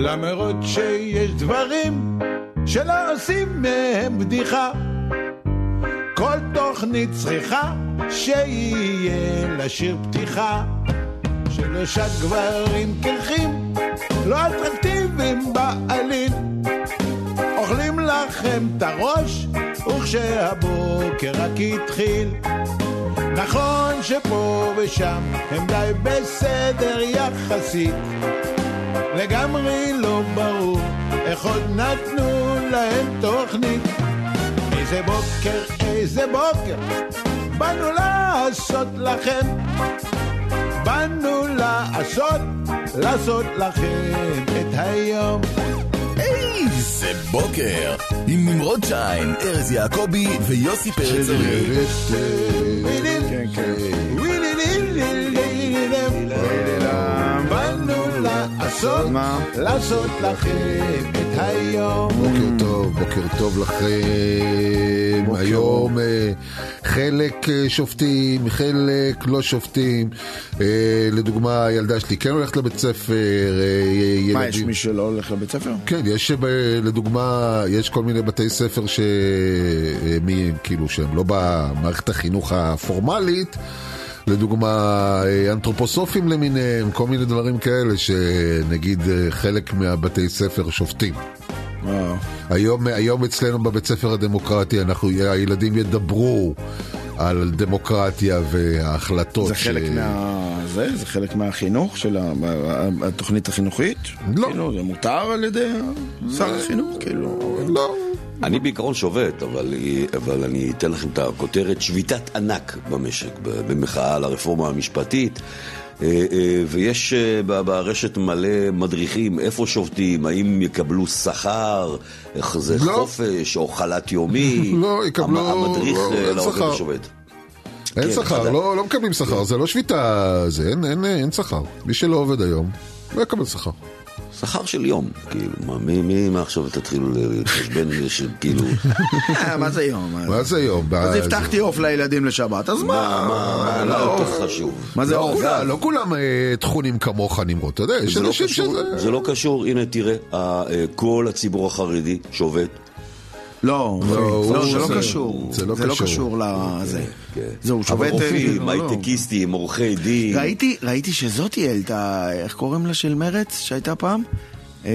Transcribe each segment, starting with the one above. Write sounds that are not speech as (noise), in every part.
למרות שיש דברים שלא עושים מהם בדיחה. כל תוכנית צריכה שיהיה לשיר פתיחה. שלושה גברים קרחים, לא אטרקטיביים בעליל. אוכלים לכם את הראש, וכשהבוקר רק התחיל. נכון שפה ושם הם די בסדר יחסית. לגמרי לא ברור איך עוד נתנו להם תוכנית. איזה בוקר, איזה בוקר, באנו לעשות לכם. באנו לעשות, לעשות לכם את היום. איזה בוקר! עם נמרוד שיין, ארז יעקבי ויוסי פרץ ארי. לעשות, מה? לעשות לכם את היום. בוקר טוב, בוקר טוב לכם. היום אה, חלק אה, שופטים, חלק לא שופטים. אה, לדוגמה, הילדה שלי כן הולכת לבית ספר. מה, ילדים- יש מי שלא הולך לבית ספר? כן, יש לדוגמה, יש כל מיני בתי ספר ש... מי- כאילו שהם לא במערכת החינוך הפורמלית, לדוגמה אה, אנתרופוסופים למיניהם, כל מיני דברים כאלה שנגיד אה, חלק מהבתי ספר שופטים. אה, היום, היום אצלנו בבית ספר הדמוקרטי אנחנו, הילדים ידברו על דמוקרטיה וההחלטות זה חלק מה... זה? זה חלק מהחינוך של התוכנית החינוכית? לא. כאילו, זה מותר על ידי שר החינוך? כאילו... לא, אני בעיקרון שובת, אבל, אבל אני אתן לכם את הכותרת שביתת ענק במשק, במחאה על הרפורמה המשפטית. אה, אה, ויש אה, ברשת מלא מדריכים, איפה שובתים, האם יקבלו שכר, איך זה לא. חופש או חל"ת יומי. (laughs) לא, יקבלו- המ- המדריך לא, לעובד. השובת. אין כן, שכר, חדש. לא, לא מקבלים שכר, זה לא שביתה, זה אין, אין, אין שכר. מי שלא עובד היום, לא יקבל שכר. שכר של יום, כאילו, מה, מי, מי, מה עכשיו תתחילו להתחשבן, של- כאילו, (laughs) אה, מה זה יום? מה זה היום? אז הבטחתי עוף לילדים לשבת, אז מה? מה לא. יותר חשוב? מה זה לא עוף? לא כולם אה, טחונים כמוך נמרוד, אתה יודע, יש לא, אנשים שזה... זה לא קשור, הנה תראה, אה, כל הציבור החרדי שובת. לא, לא, לא, הוא- זה לא קשור. זה לא זה לא קשור. לזה. כן. זהו, שובת... רופאים, לא, לא. הייטקיסטים, עורכי דין. ראיתי, שזאתי העלתה, איך קוראים לה של מרץ, שהייתה פעם? אה,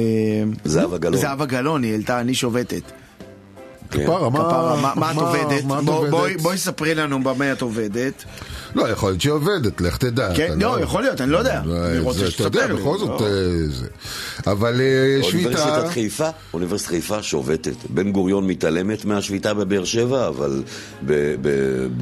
זהבה גלאון. זהבה גלאון, היא העלתה אני שובתת. כן. כפרה, מה- כפרה, מה- מה את עובדת? בואי- בואי ספרי לנו במה את עובדת. לא, יכול להיות שהיא עובדת, לך תדע. כן, אתה לא, יכול להיות, אני לא יודע. לא, אני רוצה זה- אתה יודע, שתספר לי. בכל זאת, לא. אה, זה. אבל אה, שביתה... אוניברסיטת חיפה, אוניברסיטת חיפה שובתת. בן גוריון מתעלמת מהשביתה בבאר שבע, אבל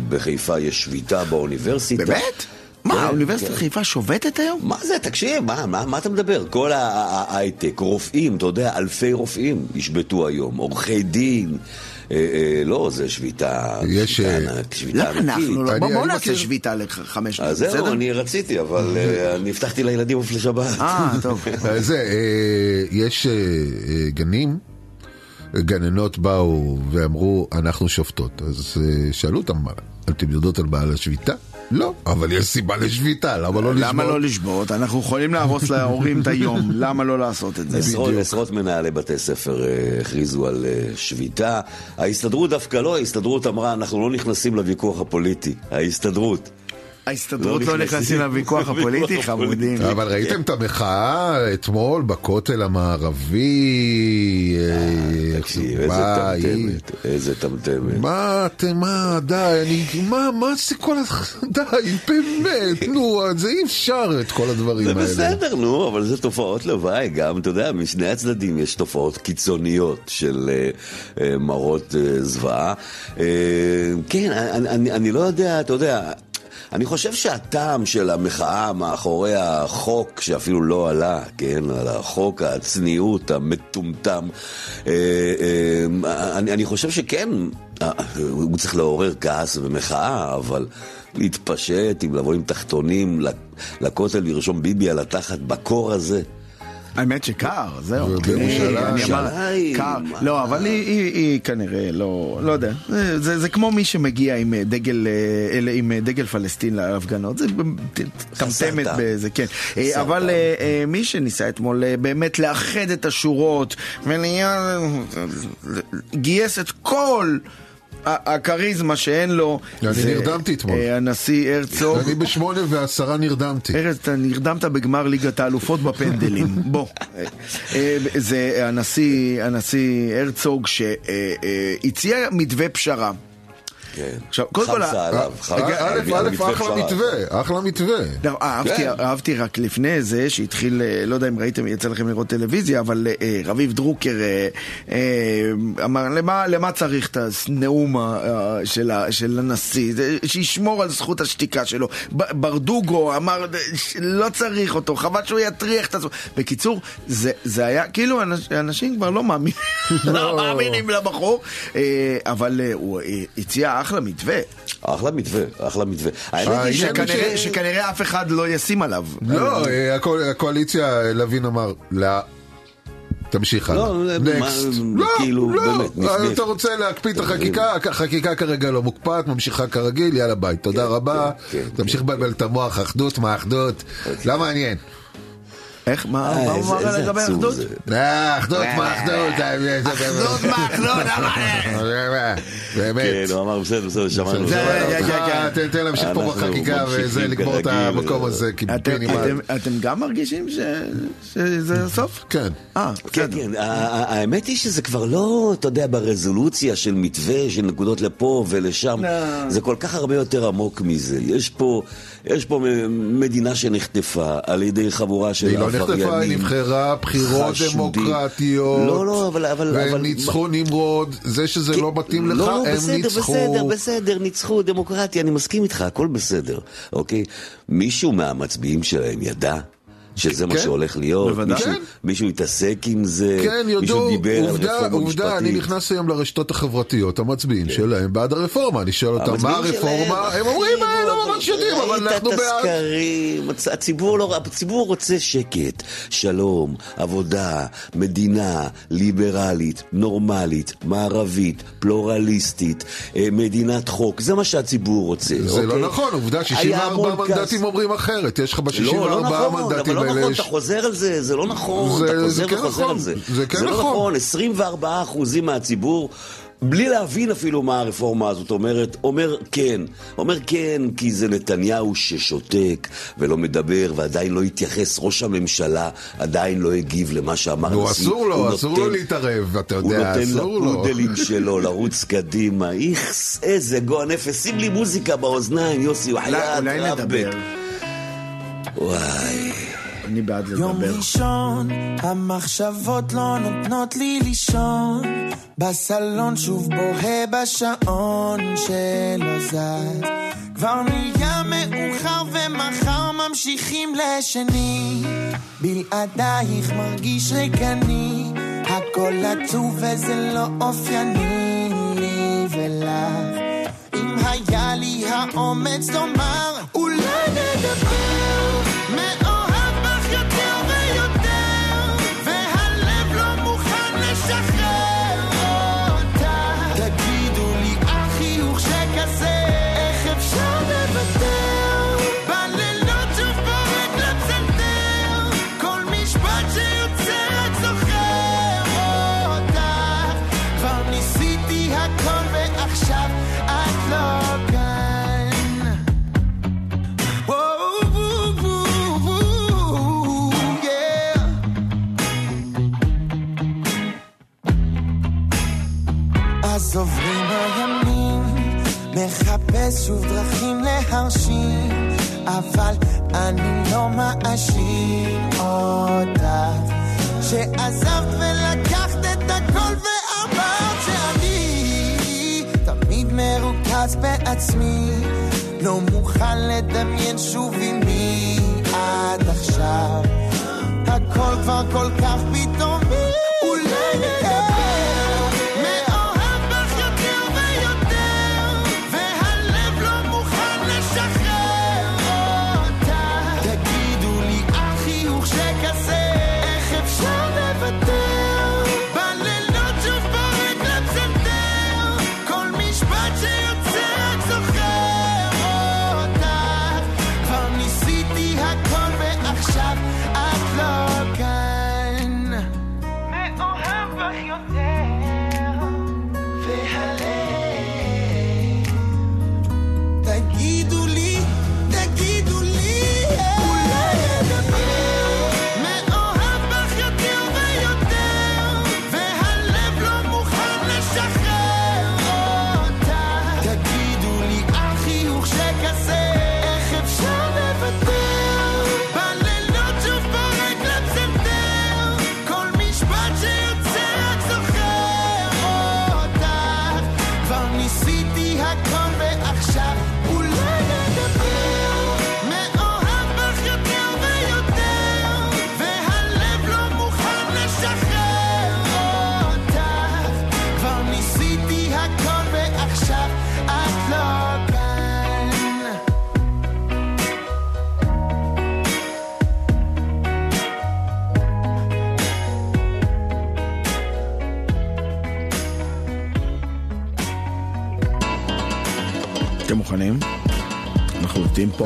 בחיפה יש שביתה באוניברסיטה. באמת? מה, כן, אוניברסיטת כן. חיפה שובתת היום? מה זה, תקשיב, מה, מה, מה אתה מדבר? כל ההייטק, רופאים, אתה יודע, אלפי רופאים ישבתו היום, עורכי דין. אה, אה, לא, זה שביתה, יש, שביתה אה, ענק, שביתה למה ענקית. אנחנו לא? אני- בוא- בוא אני נעשה שביתה לחמש אז דקות, זהו, בסדר? אני רציתי, אבל (laughs) אני הבטחתי לילדים עוף לשבת. אה, טוב. (laughs) אה, זה, יש גנים, גננות באו ואמרו, אנחנו שופטות. אז שאלו אותם, "מה, אתם יודעות על בעל השביתה? לא, אבל יש סיבה לשביתה, למה לא לשבות? למה לא לשבות? אנחנו יכולים להרוס להורים את היום, (laughs) למה לא לעשות את זה? עשרות, עשרות מנהלי בתי ספר אה, הכריזו על אה, שביתה. ההסתדרות דווקא לא, ההסתדרות אמרה, אנחנו לא נכנסים לוויכוח הפוליטי. ההסתדרות. ההסתדרות לא לא נכנסים (laughs) לוויכוח הפוליטי, חמודים. אבל ראיתם את המחאה אתמול בכותל המערבי? אה, תקשיב, איזה טמטמת, איזה טמטמת. מה אתם, מה, די, אני, מה, מה זה כל ה... (laughs) די, באמת, (laughs) נו, זה אי אפשר את כל הדברים זה האלה. בסדר, נו, אבל זה תופעות לוואי, גם, אתה יודע, משני הצדדים יש תופעות קיצוניות של אה, אה, מראות אה, זוועה. אה, כן, אני לא יודע, אתה יודע... אני חושב שהטעם של המחאה מאחורי החוק, שאפילו לא עלה, כן, על החוק, הצניעות, המטומטם, אה, אה, אני, אני חושב שכן, אה, הוא צריך לעורר כעס ומחאה, אבל להתפשט, עם לבוא עם תחתונים לכותל, לרשום ביבי על התחת בקור הזה. האמת שקר, זהו. ובירושלים. אני אמר, ירושלים, קר. לא, אבל היא- כנראה לא, לא יודע. זה- כמו מי שמגיע עם אה, דגל, אה, עם אה, דגל פלסטין להפגנות. זה טמטמת. בזה, כן. אבל מי שניסה אתמול באמת לאחד את השורות, ונהיה... גייס את כל... הכריזמה שאין לו, אני זה, נרדמתי אתמול. אה, הנשיא הרצוג, אני בשמונה ועשרה נרדמתי. ארז, אתה נרדמת בגמר ליגת האלופות בפנדלים. (laughs) בוא. אה, אה, זה הנשיא הרצוג שהציע מתווה פשרה. כן. עכשיו, קודם כל, חמסה עליו. א', חמסה, א', מתווה אחלה. מתווה, אחלה מתווה. לא, אהבתי, כן. אהבתי רק לפני זה שהתחיל, אה, לא יודע אם ראיתם, יצא לכם לראות טלוויזיה, אבל אה, רביב דרוקר אה, אה, אמר, למה, צריך את הנאום אה, של, הנשיא? שישמור על זכות השתיקה שלו. ברדוגו אמר, לא צריך אותו, חבל שהוא יטריח את עצמו. בקיצור, זה, היה, כאילו אנש, אנשים כבר לא מאמינים, לא מאמינים לבחור, אה, אבל אה, הוא אה, הציע אחלה מתווה, אחלה מתווה, אחלה מתווה. האמת היא העניין הוא שכנראה, אף אחד לא ישים עליו. לא, אה, הקו- הקואליציה, לוין אמר, לא. תמשיך הלאה. לא, Next. לא, כאילו, לא, באמת. אתה רוצה להקפיא את החקיקה, החקיקה כרגע לא מוקפאת, ממשיכה כרגיל, יאללה ביי, תודה רבה. כן, תמשיך לבלבל את המוח, אחדות, מה אחדות? לא מעניין. איך, מה אה, הוא אמר לגבי אחדות? אה, אחדות, מה אחדות? אחדות מה אחדות. (laughs) באמת. כן, הוא אמר בסדר, בסדר, שמענו. יא, יא, יא. תן להמשיך פה בחקיקה וזה, לגמור את. המקום הזה, אתם- גם מרגישים שזה הסוף? כן. אה, כן, בסדר. כן, האמת היא שזה כבר לא, אתה יודע, ברזולוציה של מתווה, של נקודות לפה ולשם. לא. זה כל כך הרבה יותר עמוק מזה. יש פה, יש פה מדינה שנחטפה על ידי חבורה של היא לא עבריינים. נחטפה, היא נבחרה בחירות. דמוקרטיות. לא, לא, אבל... אבל והם אבל- ניצחו נמרוד, זה שזה לא מתאים לך, לא, הם בסדר, ניצחו. בסדר, בסדר, ניצחו, דמוקרטיה, אני מסכים איתך, הכל בסדר, אוקיי? מישהו מהמצביעים שלהם ידע שזה מה כן, שהולך להיות? בוודאי. מישהו- כן. מישהו התעסק עם זה? כן, מישהו יודו, דיבר על עובדה, רפורמה עובדה, אני משפטית? נכנס היום לרשתות החברתיות, המצביעים שלהם בעד הרפורמה, אני שואל אותם, מה הרפורמה? הם אומרים, "אה, לא אבל ממש יודעים, אבל ראית אנחנו את בעד. הסקרים, הצ- הציבור לא- הציבור רוצה שקט, שלום, עבודה, מדינה ליברלית, נורמלית, מערבית, פלורליסטית, אה, מדינת חוק, זה מה שהציבור רוצה. זה לא אוקיי? נכון, עובדה, היה 64 המון מנדטים. אומרים אחרת, יש לך לא, ב-64 לא נכון, אבל המנדטים לא האלה, נכון, יש... אתה חוזר על זה, זה לא נכון, זה- אתה זה חוזר כן וחוזר נכון, על זה. זה כן זה לא נכון. נכון, 24 אחוזים מהציבור, בלי להבין אפילו מה הרפורמה הזאת אומרת, אומר כן. אומר כן כי זה נתניהו ששותק ולא מדבר ועדיין לא התייחס, ראש הממשלה עדיין לא הגיב למה שאמר נו, הנשיא. אסור לו, הוא אסור נותן- לו להתערב, אתה הוא יודע, נותן אסור לו. לפודלים שלו לרוץ קדימה. איכס, איזה גועל נפש. שים לי מוזיקה באוזניים, יוסי, וחיית אולי רבק. נדבר. וואי. אני בעד יום לדבר. ראשון, המחשבות לא נותנות לי לישון. בסלון שוב בוהה בשעון שלא זז. כבר נהיה מאוחר ומחר ממשיכים לשני. בלעדייך מרגיש ריקני. הכל עצוב וזה לא אופייני לי ולך. אם היה לי האומץ לומר, אולי נדבר. אז עוברים הימים, מחפש שוב דרכים להרשים, אבל אני לא מאשים אותך, שעזבת ולקחת את הכל ואמרת שאני תמיד מרוכז בעצמי, לא מוכן לדמיין שוב עם עד עכשיו. הכל כבר כל כך פתאומי,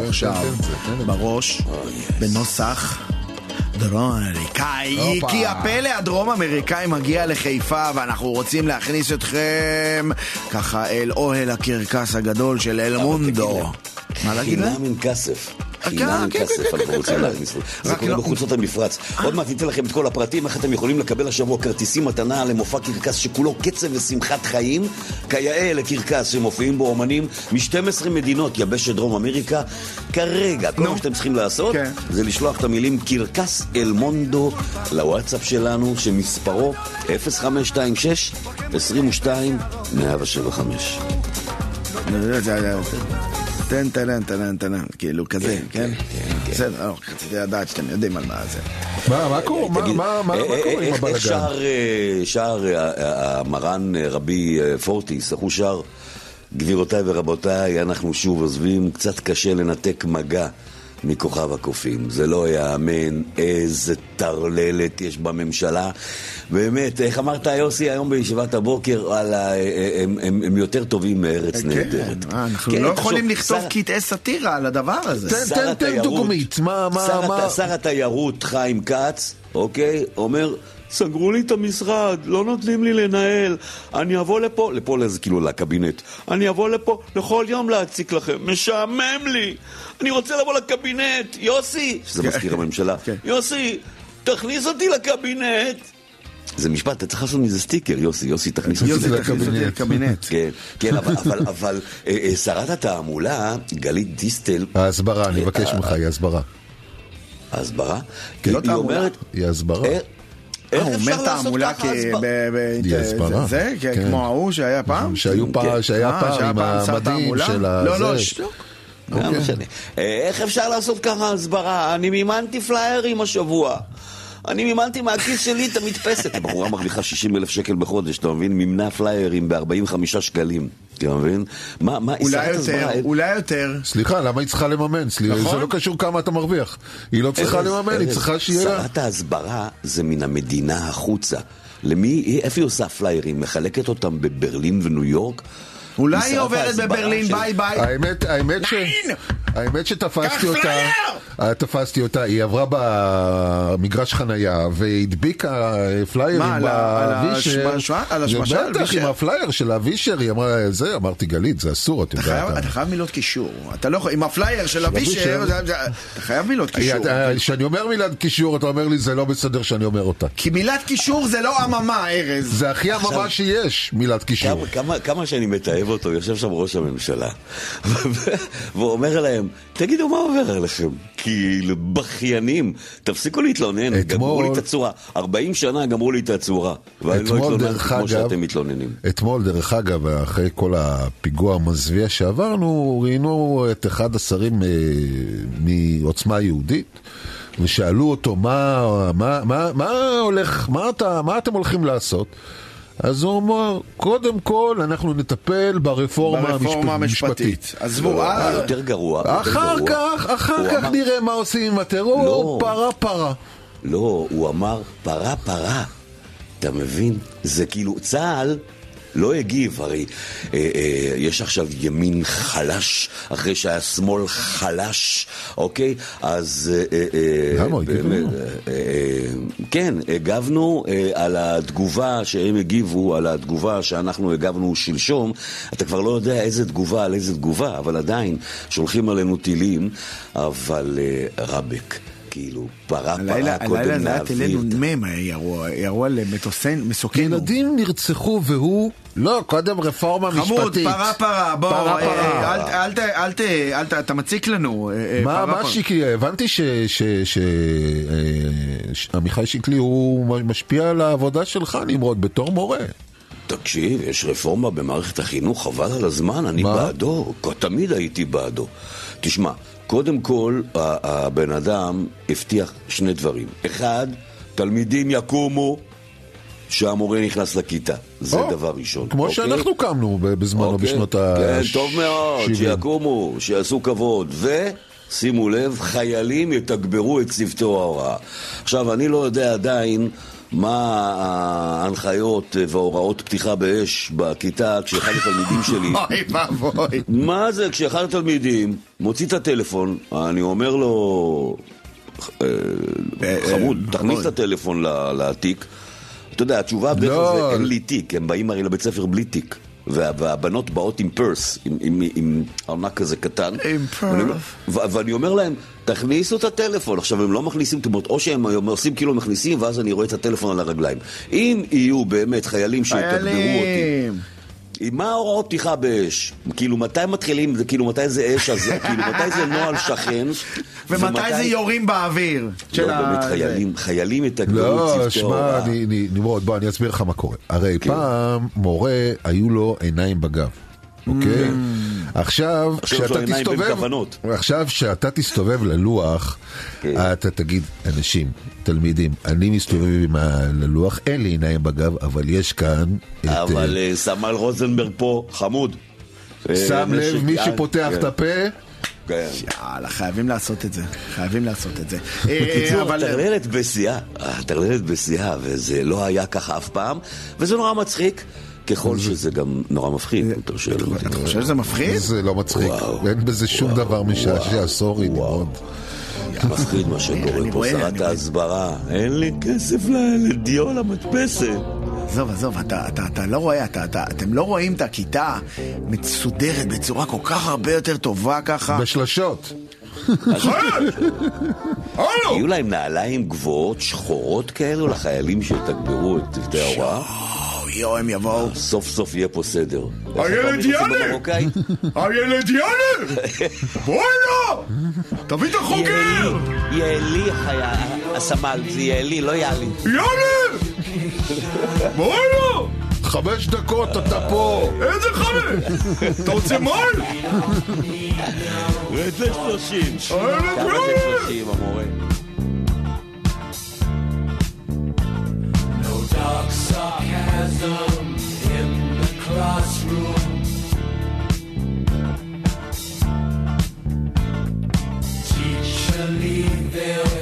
עכשיו כן, כן, כן. בראש, בנוסח דרום אמריקאי. כי הפלא הדרום אמריקאי מגיע לחיפה ואנחנו רוצים להכניס אתכם ככה אל אוהל הקרקס הגדול של אל מונדו. מה להגיד להם? חינם עם כסף. כן, חינם עם כן, כן, כסף, כן, אנחנו כן, רוצים כן. להכניס. זה קורה לא- בחוצות המפרץ. עוד מעט ניתן לכם את כל הפרטים, איך אתם יכולים לקבל השבוע כרטיסים מתנה למופע קרקס שכולו קצב ושמחת חיים, כיאה לקרקס שמופיעים בו אומנים מ-12 מדינות יבשת דרום אמריקה. כרגע, כל. מה שאתם צריכים לעשות כן. זה לשלוח את המילים קרקס אל מונדו לוואטסאפ שלנו, שמספרו 0526 22 175. תן, תן, תן, תן, כאילו כזה, כן? בסדר, לא, רציתי לדעת שאתם יודעים על מה זה. מה, קורה? מה- אה, אה, קורה עם איך- איך הבלאגן? שר, אה, שר אה, אה, המרן רבי פורטיס, איך הוא שר? גבירותיי ורבותיי, אנחנו שוב עוזבים, קצת קשה לנתק מגע מכוכב הקופים. זה לא ייאמן איזה טרללת יש בממשלה. באמת, איך אמרת יוסי היום בישיבת הבוקר, וואלה, אה, אה, הם- הם הם יותר טובים מארץ נהדרת. כן, אנחנו כן, לא יכולים לכתוב שר- קטעי סאטירה על הדבר הזה. תן- תן- תן דוגמית, מה- מה- שר מה- שר התיירות חיים כץ, אוקיי, אומר, סגרו לי את המשרד, לא נותנים לי לנהל. אני אבוא לפה, לפה לזה כאילו לקבינט. אני אבוא לפה לכל יום להציק לכם, משעמם לי. אני רוצה לבוא לקבינט, יוסי, שזה כן. מזכיר הממשלה, כן. יוסי, תכניס אותי לקבינט. זה משפט, אתה צריך לעשות מזה סטיקר, יוסי, יוסי, תכניס אותי לקבינט. (laughs) כן, כן, אבל, אבל, אה, אה, שרת התעמולה, גלית דיסטל, ההסברה, אני מבקש ממך, היא הסברה. ההסברה, לא היא תעמולה. אומרת, היא הסברה. אה, אה, איך הוא אומר אפשר לעשות תעמולה ככה הסברה? זה, כן, כן. כמו ההוא שהיה פעם? שהיו פעם, כן. שהיה אה, פעם שהיה עם פעם שר המדים? של ה... לא, לא, זה. שטוק. לא. אה, איך אפשר לעשות ככה הסברה? אני מימנתי פליירים השבוע. אני מימנתי מהכיס שלי את המדפסת. (laughs) הבחורה מרוויחה 60 אלף שקל בחודש, אתה מבין? מימנה פליירים ב-45 שקלים. אתה מבין? מה, מה, אולי יותר, אולי יותר. סליחה, למה היא צריכה לממן? סליחה, נכון. זה לא קשור כמה אתה מרוויח. היא לא צריכה ארז, לממן, היא צריכה שיהיה לה... שרת ההסברה זה מן המדינה החוצה. למי, איפה היא עושה פליירים? מחלקת אותם בברלין וניו יורק? אולי היא עוברת ההסברה בברלין, ביי ביי. האמת, האמת ש... האמת שתפסתי אותה, פלייר! אה, תפסתי אותה, היא עברה במגרש חנייה והדביקה אה, פליירים בווישר. השמשה? על השמשה, בטח? עם הפלייר של הווישר, היא אמרה, זה, אמרתי, גלית, זה אסור, את אתה חייב- יודעת. אתה חייב מילות קישור. אתה לא יכול, עם הפלייר של הווישר. אתה חייב מילות קישור. כשאני אומר מילת קישור, אתה אומר לי, זה לא בסדר שאני אומר אותה. כי מילת קישור זה לא אממה, ארז. זה הכי אממה שיש, מילת קישור. כמה, כמה, כמה מתעב אותו, יושב שם ראש הממשלה, (laughs) והוא אומר להם, תגידו מה עובר עליכם? כאילו, בכיינים, תפסיקו להתלונן, גמרו לי את הצורה. 40 שנה גמרו לי את הצורה, ואני לא התלוננתי כמו שאתם מתלוננים. אתמול, דרך אגב, אחרי כל הפיגוע המזוויע שעברנו, ראיינו את אחד השרים אה, מעוצמה יהודית, ושאלו אותו מה, מה, מה, מה הולך, מה, אתה, מה אתם הולכים לעשות? אז הוא אמר, קודם כל אנחנו נטפל ברפורמה, ברפורמה המשפ- המשפטית. עזבו, לא, אה, יותר גרוע, יותר אחר גרוע. כך, אחר כך אמר- נראה מה עושים עם הטרור, לא. פרה פרה. לא, הוא אמר פרה פרה. אתה מבין? זה כאילו, צה"ל לא הגיב, הרי אה, אה, יש עכשיו ימין חלש, אחרי שהיה שמאל חלש, אוקיי? אז... אה, אה, אה, למה? באמת, לו. אה, אה, כן, הגבנו אה, על התגובה שהם הגיבו, על התגובה שאנחנו הגבנו שלשום. אתה כבר לא יודע איזה תגובה על איזה תגובה, אבל עדיין שולחים עלינו טילים, אבל אה, רבק. כאילו, פרה הלילה פרה קודם הלילה זה היה להעביר. טילי נ"מ, ירו ירו על מטוסי, מסוקינו. ילדים נרצחו והוא, לא, קודם רפורמה חמוד, משפטית. פרה פרה, בוא, פרה, אה, פרה. אל ת- אל ת- אל ת... אל ת... אתה מציק לנו. אה, אה, מה, פרה, מה פרה. שיקלי, הבנתי שעמיחי שיקלי הוא משפיע על העבודה שלך, נמרוד, בתור מורה. תקשיב, יש רפורמה במערכת החינוך, חבל על הזמן, אני מה? בעדו, תמיד הייתי בעדו. תשמע, קודם כל, הבן אדם הבטיח שני דברים. אחד, תלמידים יקומו שהמורה נכנס לכיתה. זה או, דבר ראשון. כמו אוקיי? שאנחנו קמנו בזמנו אוקיי? בשנות ה... כן, טוב מאוד, שבעים. שיקומו, שיעשו כבוד. ו... שימו לב, חיילים יתגברו את צוותי ההוראה. עכשיו, אני לא יודע עדיין מה ההנחיות והוראות פתיחה באש בכיתה כשאחד התלמידים שלי... (laughs) אוי ואבוי. מה זה, כשאחד התלמידים מוציא את הטלפון, אני אומר לו, אה, חמוד, אה, תכניס. את הטלפון ל- לתיק. אתה יודע, התשובה בדרך לא. כלל זה אין לי תיק, הם באים הרי לבית ספר בלי תיק. וה- והבנות באות עם פרס, עם, עם, עם ארנק כזה קטן. עם ואני פרס. ו- ואני אומר להם, תכניסו את הטלפון. עכשיו, הם לא מכניסים, זאת אומרת, או שהם עושים כאילו מכניסים, ואז אני רואה את הטלפון על הרגליים. אם יהיו באמת חיילים שיתגברו אותי, חיילים. מה ההוראות פתיחה באש? כאילו, מתי מתחילים, זה כאילו, מתי זה אש הזה? (laughs) כאילו, מתי זה נוהל שכן? ומתי זה יורים באוויר? לא, ה- באמת. חיילים, חיילים יתגברו לא, צוותי שמע, ההוראה. אני- אני- נמרוד, בוא, אני אסביר לך מה קורה. הרי פעם, מורה, היו לו עיניים בגב. אוקיי? עכשיו, עכשיו כשאתה תסתובב. עכשיו כשאתה תסתובב ללוח, כן. אתה תגיד, אנשים, תלמידים, אני מסתובב עם הלוח, אין לי עיניים בגב, אבל יש כאן את... אבל אה, אה, סמל רוזנברג פה, חמוד. אה, שם לב, מי שפותח כן, את הפה, כן. יאללה, חייבים לעשות את זה. חייבים לעשות את זה. (laughs) בקיצור, אבל- הטרללת בשיאה, הטרללת בשיאה, וזה לא היה ככה אף פעם, וזה נורא מצחיק, ככל שזה גם נורא מפחיד, אם תרשה לי. אתה חושב שזה מפחיד? זה לא מצחיק. אין בזה שום דבר משעשע, סורי, נמרוד. מפחיד מה שקורה פה, שרת רואה. ההסברה, אין לי כסף לדיו למדפסת. עזוב, עזוב, אתה, אתה, אתה לא רואה, אתה, אתה, אתם לא רואים את הכיתה מסודרת בצורה כל כך הרבה יותר טובה ככה? בשלשות. יהיו להם נעליים גבוהות, שחורות כאלו, לחיילים שיתגברו את צוותי ההוראה. יואו, יואו, הם יבואו. סוף סוף יהיה פה סדר. הילד יאללה! הילד יאללה! בואי לו! תביא את החוקר! יעלי חיה, הסמל, זה יעלי, לא יעלי. יאללה! בואי לו! חמש דקות אתה פה. איזה חמש? אתה רוצה מים? זה שלושים. הילד יאללה! שלושים, המורה? In the classroom. Leave them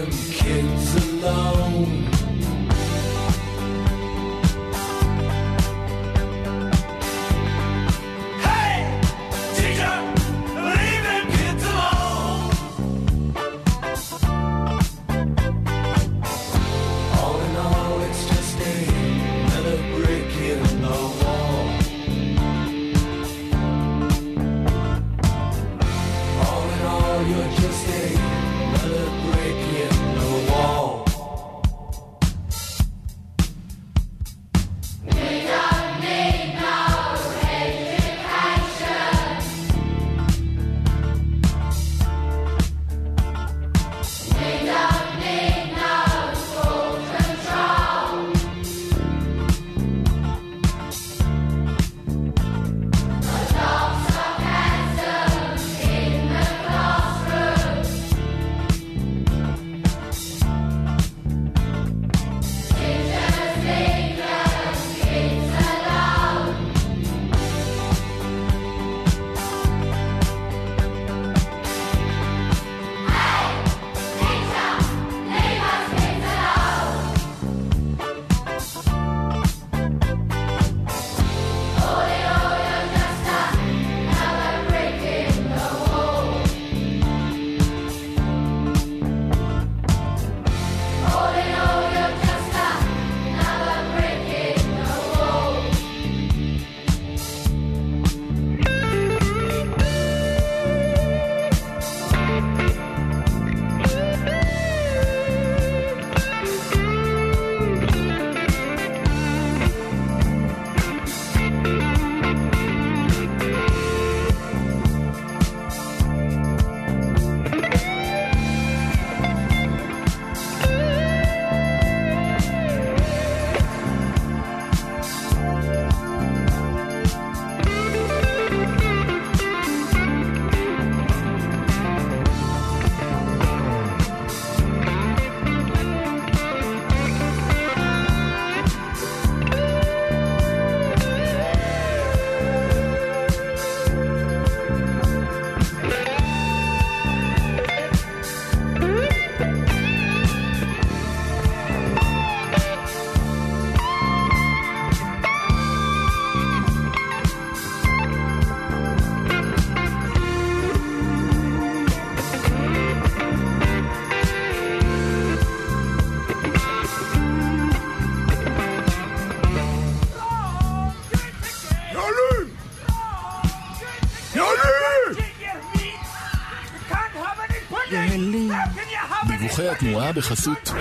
בחסות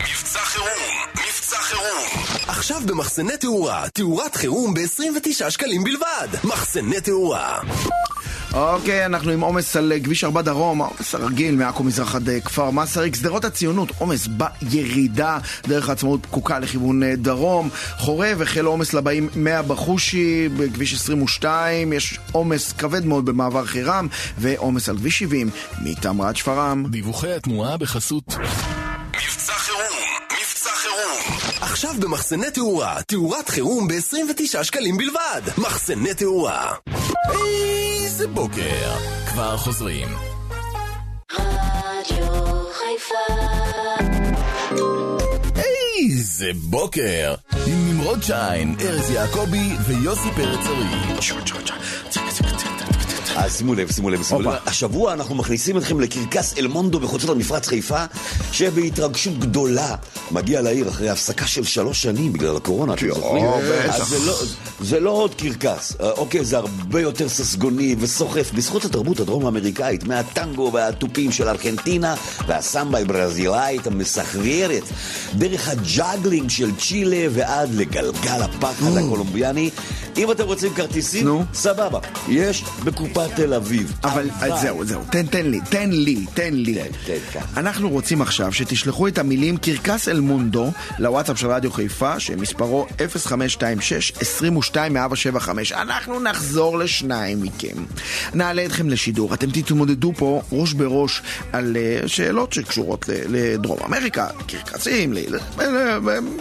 מבצע חירום, מבצע חירום. עכשיו במחסני תאורה, תאורת חירום ב-29 שקלים בלבד. מחסני תאורה. אוקיי, אנחנו עם עומס על כביש 4 דרום, העומס הרגיל מעכו מזרח עד אה, כפר מסריק, שדרות הציונות, עומס בירידה, דרך העצמאות פקוקה לכיוון אה, דרום, חורב, החל עומס לבאים 100 בחושי, בכביש 22, יש עומס כבד מאוד במעבר חירם, ועומס על כביש 70 מתמרת שפרעם. דיווחי התנועה בחסות עכשיו במחסני תאורה, תאורת חירום ב-29 שקלים בלבד. מחסני תאורה. איזה בוקר. כבר חוזרים. רדיו חיפה. איזה בוקר. עם נמרוד שיין, ארז יעקבי ויוסי פרץ אורי אז שימו לב, שימו לב, שימו לב. השבוע אנחנו מכניסים אתכם לקרקס אלמונדו בחוצות המפרץ חיפה, שבהתרגשות גדולה מגיע לעיר אחרי הפסקה של שלוש שנים בגלל הקורונה, אתם זוכרים? אז זה לא- זה לא עוד קרקס, אה, אוקיי, זה הרבה יותר ססגוני וסוחף, בזכות התרבות הדרום-אמריקאית, מהטנגו והתופים של ארגנטינה, והסמבה הברזילאית המסחררת, דרך ה juggling של צ'ילה ועד לגלגל הפחד הקולומביאני. אם אתם רוצים כרטיסים, נו. סבבה, יש בקופת תל אביב. אבל אז זהו, זהו, תן, תן לי, תן לי, תן לי. תן, תן, תן. אנחנו רוצים עכשיו שתשלחו את המילים קרקס אל מונדו לוואטסאפ של רדיו חיפה, שמספרו 0526-22-175. אנחנו נחזור לשניים מכם. נעלה אתכם לשידור, אתם תתמודדו פה ראש בראש על אה, שאלות שקשורות לדרום אמריקה, קרקסים,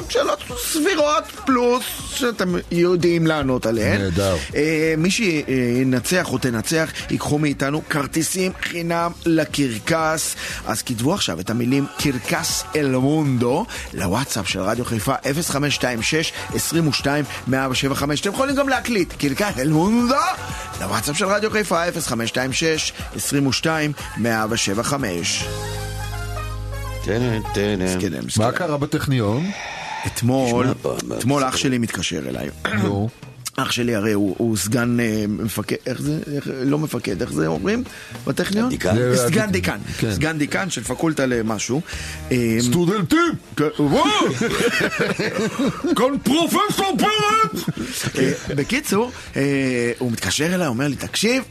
שאלות סבירות פלוס שאתם יודעים לענות עליהן. נהדר. אה, מי שינצח או תנצח ייקחו מאיתנו כרטיסים חינם לקרקס. אז כתבו עכשיו את המילים קרקס אל מונדו לוואטסאפ של רדיו חיפה 0526-22-175. אתם יכולים גם להקליט קרקס אל מונדו לוואטסאפ של רדיו חיפה 0526-22-175. טן, טן, מסכן, מסכן. מה קרה בטכניון? אתמול, אתמול. אח שלי מתקשר אליי. נו. אח שלי הרי הוא, הוא סגן אה, מפקד, איך זה, איך, לא מפקד, איך זה אומרים בטכניון? דיקן? סגן דיקן, כן. סגן דיקן של פקולטה למשהו. אה, סטודנטים! כן, וואו! כאן פרופסור פרץ! אה, בקיצור, אה, הוא מתקשר אליי, אומר לי, תקשיב,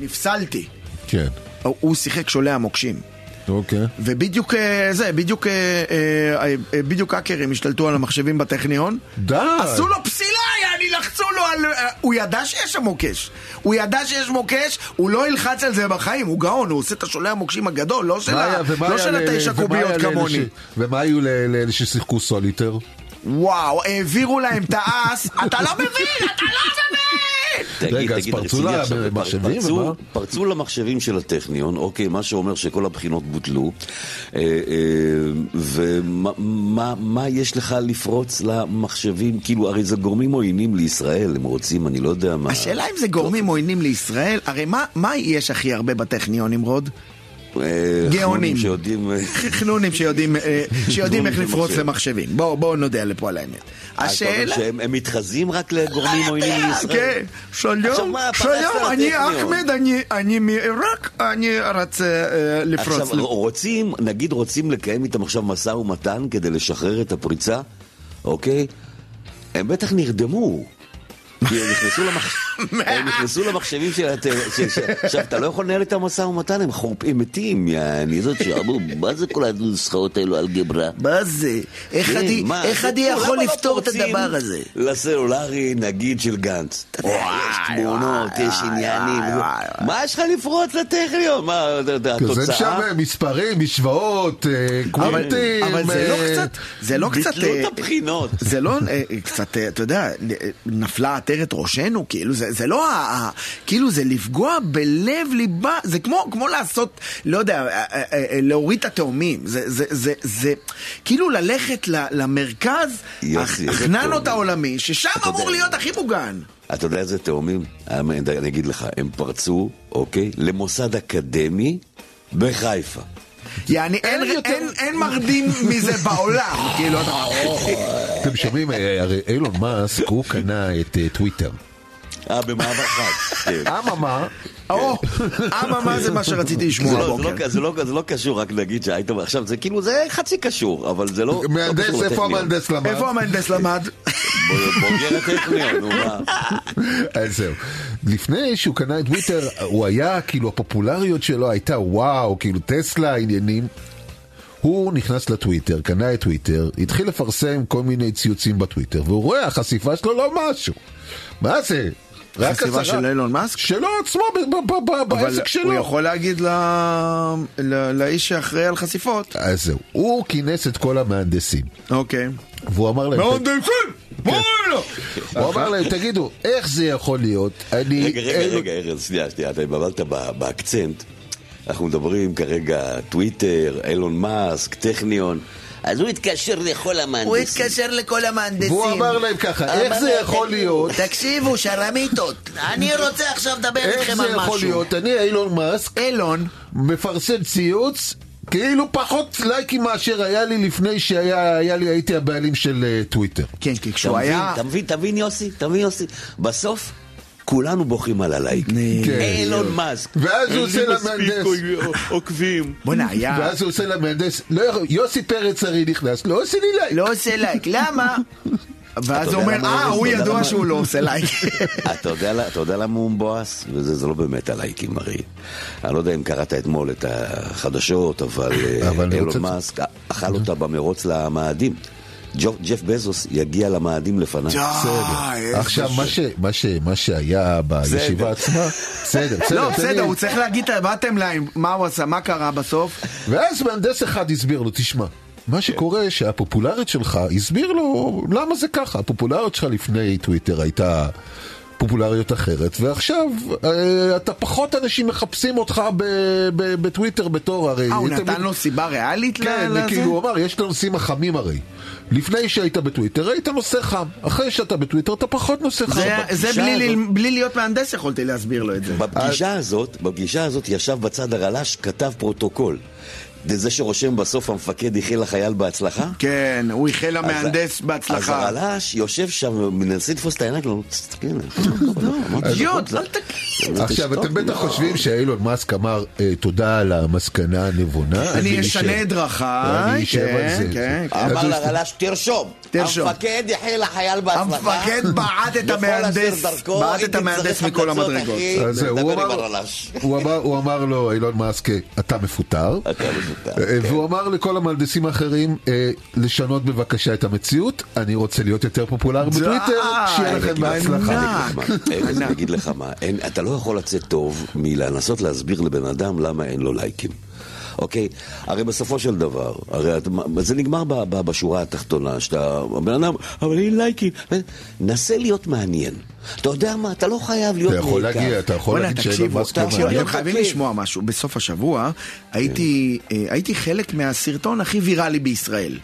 נפסלתי. כן. הוא- שיחק שולה המוקשים. אוקיי. ובדיוק אה, זה, בדיוק אה, אה, בדיוק האקרים השתלטו על המחשבים בטכניון. די! עשו לו פסילה, יעני, לחצו לו על... הוא ידע שיש שם מוקש. הוא ידע שיש מוקש, הוא לא ילחץ על זה בחיים, הוא גאון, הוא עושה את השולה המוקשים הגדול, לא של, לא התשע קוביות כמוני. ומה היו לאלה ששיחקו סוליטר? וואו, העבירו להם את האס, אתה לא מבין, אתה לא מבין! תגיד, רגע, אז פרצו במחשבים, פרצו- ומה? פרצו למחשבים של הטכניון, אוקיי, מה שאומר שכל הבחינות בוטלו. אה, אה, ומה מה- מה יש לך לפרוץ למחשבים? כאילו, הרי זה גורמים עוינים לישראל, הם רוצים, אני לא יודע מה. השאלה אם זה גורמים עוינים לישראל, הרי מה, מה יש הכי הרבה בטכניון, נמרוד? אה, גאונים. שיודעים... אה, חנונים שיודעים, אה, (laughs) שיודעים איך לפרוץ למחשב. למחשבים. בואו בואו נודה לפה על האמת. אה, השאלה... שהם הם מתחזים רק לגורמים עוינים לישראל? כן, שלום, שלום, אני. אחמד, אני- אני מעיראק, אני רוצה אה, לפרוץ. עכשיו, רוצים, נגיד רוצים לקיים איתם עכשיו משא ומתן כדי לשחרר את הפריצה, אוקיי? הם בטח נרדמו. (laughs) כי הם נכנסו, למח... הם נכנסו למחשבים של. עכשיו, אתה לא יכול לנהל איתם משא ומתן, הם חורפים מתים, יעני, זאת שאמרו, מה זה כל הנוסחאות האלו על גברה? מה זה? איך כן, אני יכול לפתור את הדבר הזה? לסלולרי, נגיד, של גנץ. יש תמונות, יש עניינים. מה יש לך לפרוץ לטכניון? מה, יודע, כזה התוצאה? שם מספרים, משוואות, אה, קוונטים. אבל זה לא אה, קצת, זה לא קצת... ביטלו אה, את הבחינות. זה לא אה, קצת, אה, אתה יודע, נפלה עטרת ראשנו, כאילו זה, זה לא, ה- ה- כאילו זה לפגוע בלב ליבה, זה כמו, כמו לעשות, לא יודע, אה, אה, אה, להוריד את התאומים, זה, זה, זה, זה כאילו ללכת ל- למרכז, החננות. העולמי, ששם אמור יודע. להיות הכי מוגן. אתה יודע איזה תאומים? אני אגיד לך, הם פרצו, אוקיי, למוסד אקדמי בחיפה. יעני, אין, אין יותר- אין, אין מרדים מזה בעולם, (laughs) כאילו, אתה... אתם שומעים, הרי אילון מאסק, הוא קנה את טוויטר. אה, במעבר חד. כן. אממה, או, אממה זה מה שרציתי לשמוע לא, זה, הבוקר. לא, זה, לא, זה לא קשור רק להגיד שהיית... עכשיו, זה כאילו, זה חצי קשור, אבל זה לא... לא מהנדס, איפה. המהנדס למד? איפה המהנדס למד? בוגר הטכניון, נו מה. (laughs) אז זהו. לפני שהוא קנה את טוויטר, הוא היה, כאילו, הפופולריות שלו הייתה וואו, כאילו, טסלה, עניינים. הוא נכנס לטוויטר, קנה את טוויטר, התחיל לפרסם כל מיני ציוצים בטוויטר, והוא רואה, החשיפה שלו לא משהו. מה זה? עשרה- של אילון מאסק? שלו עצמו, ב- ב- ב- אבל בעסק שלו. הוא יכול להגיד לאיש שאחראי על חשיפות. אז זהו, הוא כינס את כל המהנדסים, אוקיי. והוא אמר להם, מהנדסים! מה כן. הוא אמר להם, תגידו, איך זה יכול להיות? אני... רגע, רגע, רגע, ארז, שנייה, שנייה, אתה התבלבלת באקצנט. אנחנו מדברים כרגע טוויטר, אילון מאסק, טכניון. אז הוא התקשר לכל המהנדסים. לכל המהנדסים. והוא אמר להם ככה, איך זה יכול להיות? תקשיבו, שרמיטות, (laughs) אני רוצה עכשיו לדבר איך איתכם זה על יכול משהו. להיות? אני אילון מאסק, אילון, מפרסם ציוץ, כאילו פחות לייקים מאשר היה לי לפני שהיה היה לי, הייתי הבעלים של אה, טוויטר. כן, כי כשהוא היה... מבין, אתה מבין יוסי? אתה מבין יוסי? בסוף כולנו בוכים על הלייק. כן. אילון מאסק. ואז הוא עושה למהנדס. עוקבים. בוא'נה, היה... ואז הוא עושה למהנדס, לא, יוסי פרץ הרי נכנס, לא עושה לי לייק. לא עושה לייק, למה? ואז הוא אומר, אה? הוא ידוע? שהוא לא עושה לייק. (laughs) אתה יודע, למה הוא מבואס? וזה זה לא באמת הלייקים הרי. אני לא יודע אם קראת אתמול את החדשות, אבל, אה, אילון מאסק אכל אותה במרוץ למאדים. ג'ף בזוס יגיע למאדים לפניו. איזה עכשיו, מה ש- מה ש- מה שהיה בישיבה עצמה, בסדר, בסדר, לא, בסדר, הוא צריך להגיד את הבטם ליין, מה הוא עשה, מה קרה בסוף? ואז מהנדס אחד הסביר לו, תשמע, מה שקורה שהפופולריות שלך, הסביר לו למה זה ככה. הפופולריות שלך לפני טוויטר הייתה פופולריות אחרת, ועכשיו אה, אתה פחות אנשים מחפשים אותך בטוויטר בתור הרי... אה, הוא נתן לו סיבה ריאלית כן, לזה? כאילו הוא אמר, יש את הנושאים החמים הרי. לפני שהיית בטוויטר היית נושא חם, אחרי שאתה בטוויטר אתה פחות נושא חם. זה- זה בלי הזאת- ל- בלי להיות מהנדס יכולתי להסביר לו את זה. בפגישה הזאת, בפגישה הזאת ישב בצד הרל"ש, כתב פרוטוקול. זה שרושם בסוף המפקד איחל לחייל בהצלחה? כן, הוא איחל אז- למהנדס אז בהצלחה. הרל"ש יושב שם, מנסה לתפוס את העיניים, לא, תסתכל, (laughs) אידיוט, אל תגיד. עכשיו, אתם בטח חושבים שאילון מאסק אמר אה, תודה על המסקנה הנבונה. אני אשנה את דרכיי, אני אשב על כן, זה. כן, כן. אז אמר לרל"ש, תרשום. תרשום. המפקד יחל לחייל בהצלחה. המפקד (laughs) בעט את המהנדס, בעט את המהנדס מכל המדרגות. הוא אמר- הרל"ש. הוא אמר- הוא אמר לו, אילון מאסק, אתה מפוטר. אה, והוא אמר לכל המהנדסים האחרים, אה, לשנות בבקשה את המציאות, אני רוצה להיות יותר פופולר בטוויטר, שיהיה לכם בהצלחה. ארז, אני אגיד לך מה, אתה לא יכול לצאת טוב מלנסות להסביר לבן אדם למה אין לו לייקים. אוקיי? הרי בסופו של דבר, הרי את- זה נגמר ב, ב, בשורה התחתונה, שאתה, הבן אדם, אבל אין לייקים. נסה להיות מעניין. אתה יודע מה, אתה לא חייב להיות אתה יכול. להגיע, אתה יכול להגיד שאילון מאסק לא תקשיבו, מעניין. אתם חייבים כן. לשמוע משהו. בסוף השבוע הייתי כן. אה, הייתי חלק מהסרטון הכי ויראלי בישראל.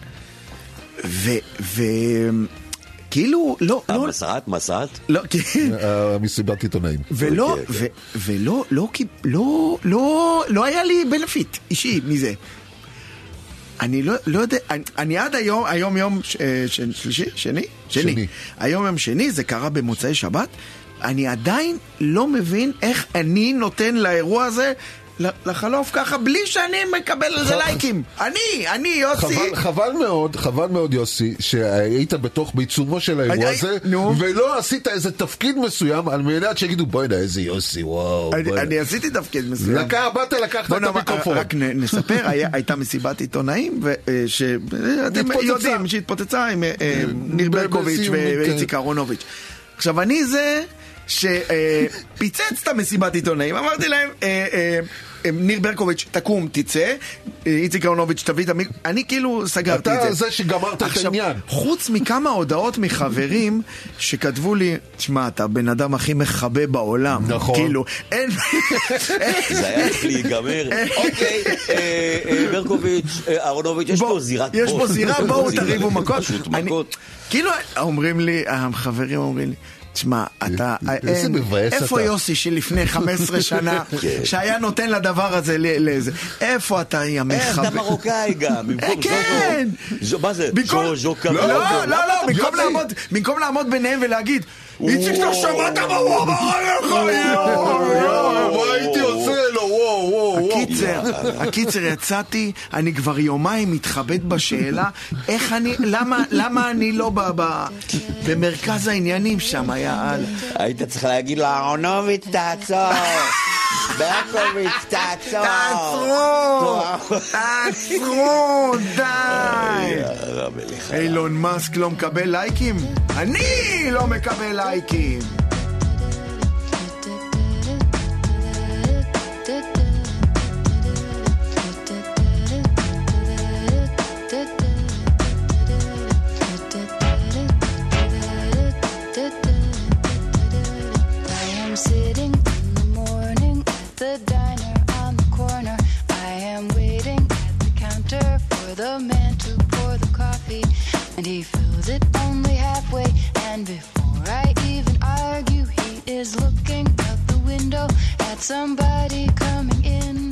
כאילו, לא, לא, המסעת, מסעת? לא, כן. אה, מסיבת עיתונאים. ולא, אוקיי, ו- ולא, לא, לא, לא, לא היה לי בנפיט אישי מזה. אני לא, לא יודע, אני, אני עד היום, היום יום ש, אה, ש, שלישי? שני? שני? שני. היום יום שני, זה קרה במוצאי שבת. אני עדיין לא מבין איך אני נותן לאירוע הזה לחלוף ככה בלי שאני מקבל על זה לייקים. אני, אני, יוסי. חבל, חבל מאוד, חבל מאוד יוסי, שהיית בתוך בעיצומו של האירוע הזה. ולא עשית איזה תפקיד מסוים על מנת שיגידו בוא'נה איזה יוסי, וואו. אני, בוא'נה." אני עשיתי תפקיד מסוים. לקח, באת לקחת את המיקרופון. רק נספר, (laughs) הייתה מסיבת עיתונאים, ו- שאתם. יודעים, שהתפוצצה עם אה, אה, ניר ברקוביץ' בסיום, כן. ואיציק אהרונוביץ'. עכשיו, אני זה שפיצץ את המסיבת עיתונאים, אמרתי להם, אה, אה, אה, ניר ברקוביץ', תקום, תצא, איציק אהרונוביץ', תביא את המיק... אני כאילו סגרתי את אתה זה. זה שגמרת את העניין. חוץ מכמה הודעות מחברים שכתבו לי, תשמע, אתה הבן אדם הכי מכבה בעולם. נכון. כאילו, אין... (laughs) זה היה צריך להיגמר. אוקיי, ברקוביץ', אה, אהרונוביץ', יש פה זירת יש פה זירה, בואו (laughs) תריבו מכות. פשוט מכות. כאילו, אומרים לי, החברים אומרים לי, תשמע, אתה, איזה אין, מבאס איפה אתה." יוסי שלפני 15 שנה, (laughs) כן. שהיה נותן לדבר הזה ל- לזה, איפה אתה, יא אה, מחבר? אתה מרוקאי גם, במקום כן. מה זה? ז'ו, ז'ו לא, קרלו. לא, לא, לא, במקום. לעמוד- במקום לעמוד ביניהם ולהגיד, איציק, אתה שמעת מה הוא אמר עליך? (laughs) יואו, יואו. מה הייתי הקיצר, הקיצר, יצאתי, אני כבר יומיים מתחבט בשאלה איך אני, למה, למה אני לא ב, ב, במרכז העניינים שם, יאללה. היית צריך להגיד לו, אהרונוביץ, תעצור! ברקוביץ, תעצור! תעצרו! תעצרו! די! אילון מאסק לא מקבל לייקים? אני לא מקבל לייקים! The man to pour the coffee, and he fills it only halfway. And before I even argue, he is looking out the window at somebody coming in.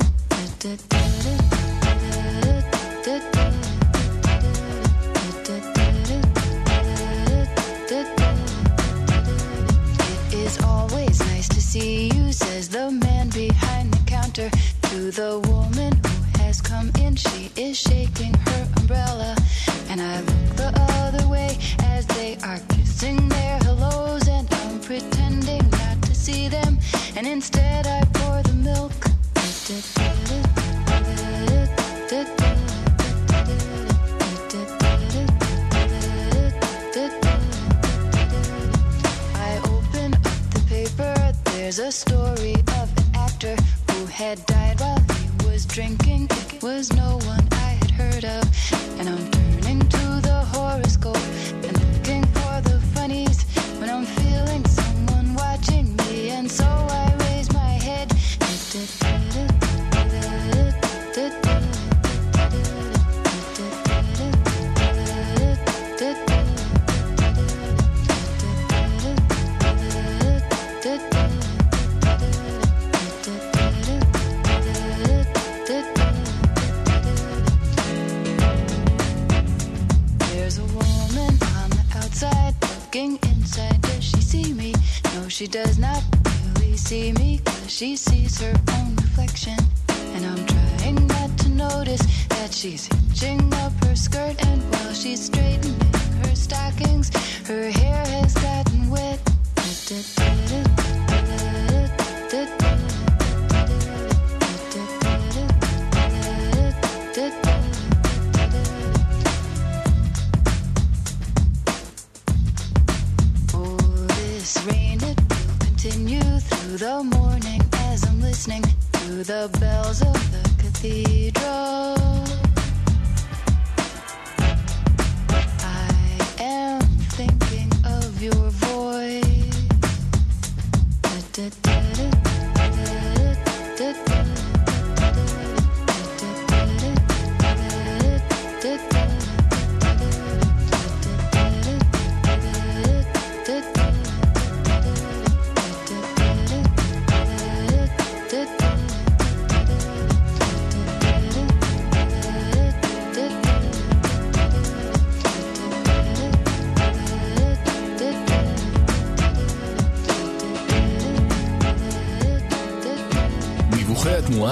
It is always nice to see you, says the man behind the counter to the woman come in. She is shaking her umbrella, and I look the other way as they are kissing their hellos, and I'm pretending not to see them, and instead I pour the milk. I open up the paper. There's a story of an actor who had died while he was drinking. Was no one I had heard of. And I'm she does not really see me because she sees her own reflection. And I'm trying not to notice that she's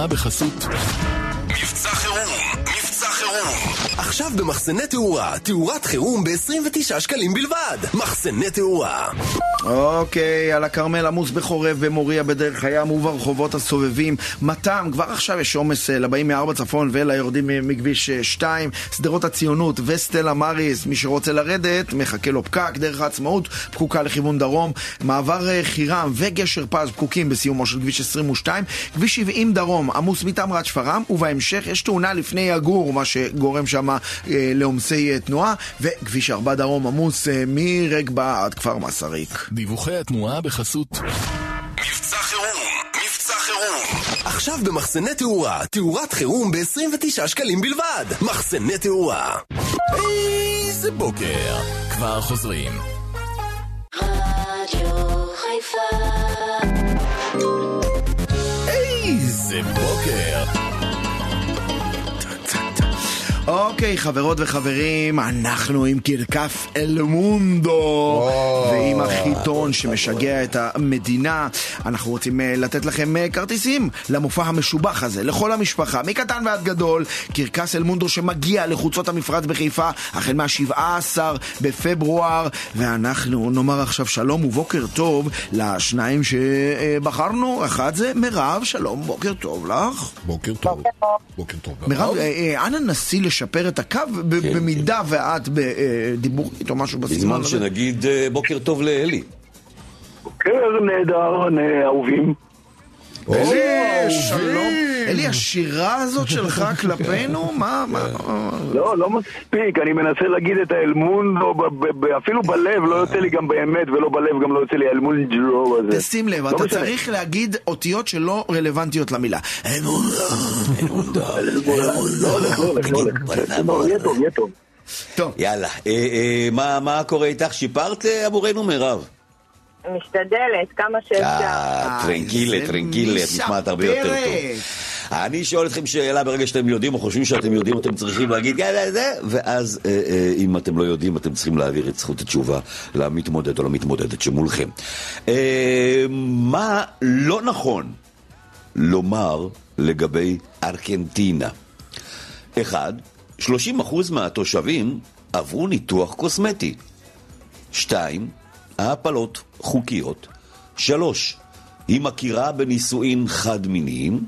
בחסות עכשיו במחסני תאורה, תאורת חירום ב-29 שקלים בלבד. מחסני תאורה. אוקיי, על הכרמל עמוס בחורב, במוריה, בדרך הים וברחובות הסובבים. מתם, כבר עכשיו יש עומס אה, לבאים מארבע צפון וליורדים מכביש 2. שדרות הציונות וסטלה מריס, מי שרוצה לרדת, מחכה לו פקק. דרך העצמאות, פקוקה לכיוון דרום. מעבר אה, חירם וגשר פז, פקוקים בסיומו של כביש 22. כביש 70 דרום, עמוס מתמרת שפרעם, ובהמשך יש תאונה לפני יגור, מה שגורם שם אה, לעומסי אה, תנועה. וכביש 4 דרום עמוס אה, מרגבה עד כפר מסריק. דיווחי התנועה בחסות מבצע חירום, מבצע חירום. עכשיו במחסני תאורה, תאורת חירום ב-29 שקלים בלבד. מחסני תאורה. איזה בוקר. כבר חוזרים. רדיו חיפה איזה בוקר. אוקיי, חברות וחברים, אנחנו עם קרקס אל מונדו ועם החיתון שמשגע את המדינה. אנחנו רוצים אה, לתת לכם אה, כרטיסים למופע המשובח הזה, לכל המשפחה, מקטן ועד גדול. קרקס אל מונדו שמגיע לחוצות המפרץ בחיפה החל מה-17 בפברואר, ואנחנו נאמר עכשיו שלום ובוקר טוב לשניים שבחרנו. אחד זה מירב, שלום, בוקר טוב לך. בוקר טוב. בוקר טוב. מירב, אה, אנא נסי לשפר את הקו ב- כן, במידה ואת בדיבורית או משהו בסגנון בזמן הזה. שנגיד אה, בוקר טוב לאלי. כן, נהדר, אהובים. אלי, שלום. אלי, השירה הזאת שלך כלפינו, מה, מה... לא, לא מספיק, אני מנסה להגיד את האלמונדו, ב- אפילו בלב, לא יוצא לי גם באמת, ולא בלב גם לא יוצא לי האלמונדו הזה. תשים לב, לא אתה. צריך להגיד אותיות שלא רלוונטיות למילה. לא לא לא הולך. לא, יהיה טוב, יהיה טוב. טוב. יאללה, אה, אה, מה- מה קורה איתך? שיפרת אה, עבורנו מירב? משתדלת, כמה שאפשר. אה, טרנקילה, איזה טרנקילה, את נשמעת הרבה יותר טוב. אני שואל אתכם שאלה ברגע שאתם יודעים או חושבים שאתם יודעים, אתם צריכים להגיד יאללה זה, ואז אה, אה, אם אתם לא יודעים, אתם צריכים להעביר את זכות התשובה למתמודד או למתמודדת שמולכם. אה, מה לא נכון לומר לגבי ארגנטינה? אחד, 30% מהתושבים עברו ניתוח קוסמטי. שתיים, ההפלות חוקיות. שלוש, היא מכירה בנישואין חד-מיניים.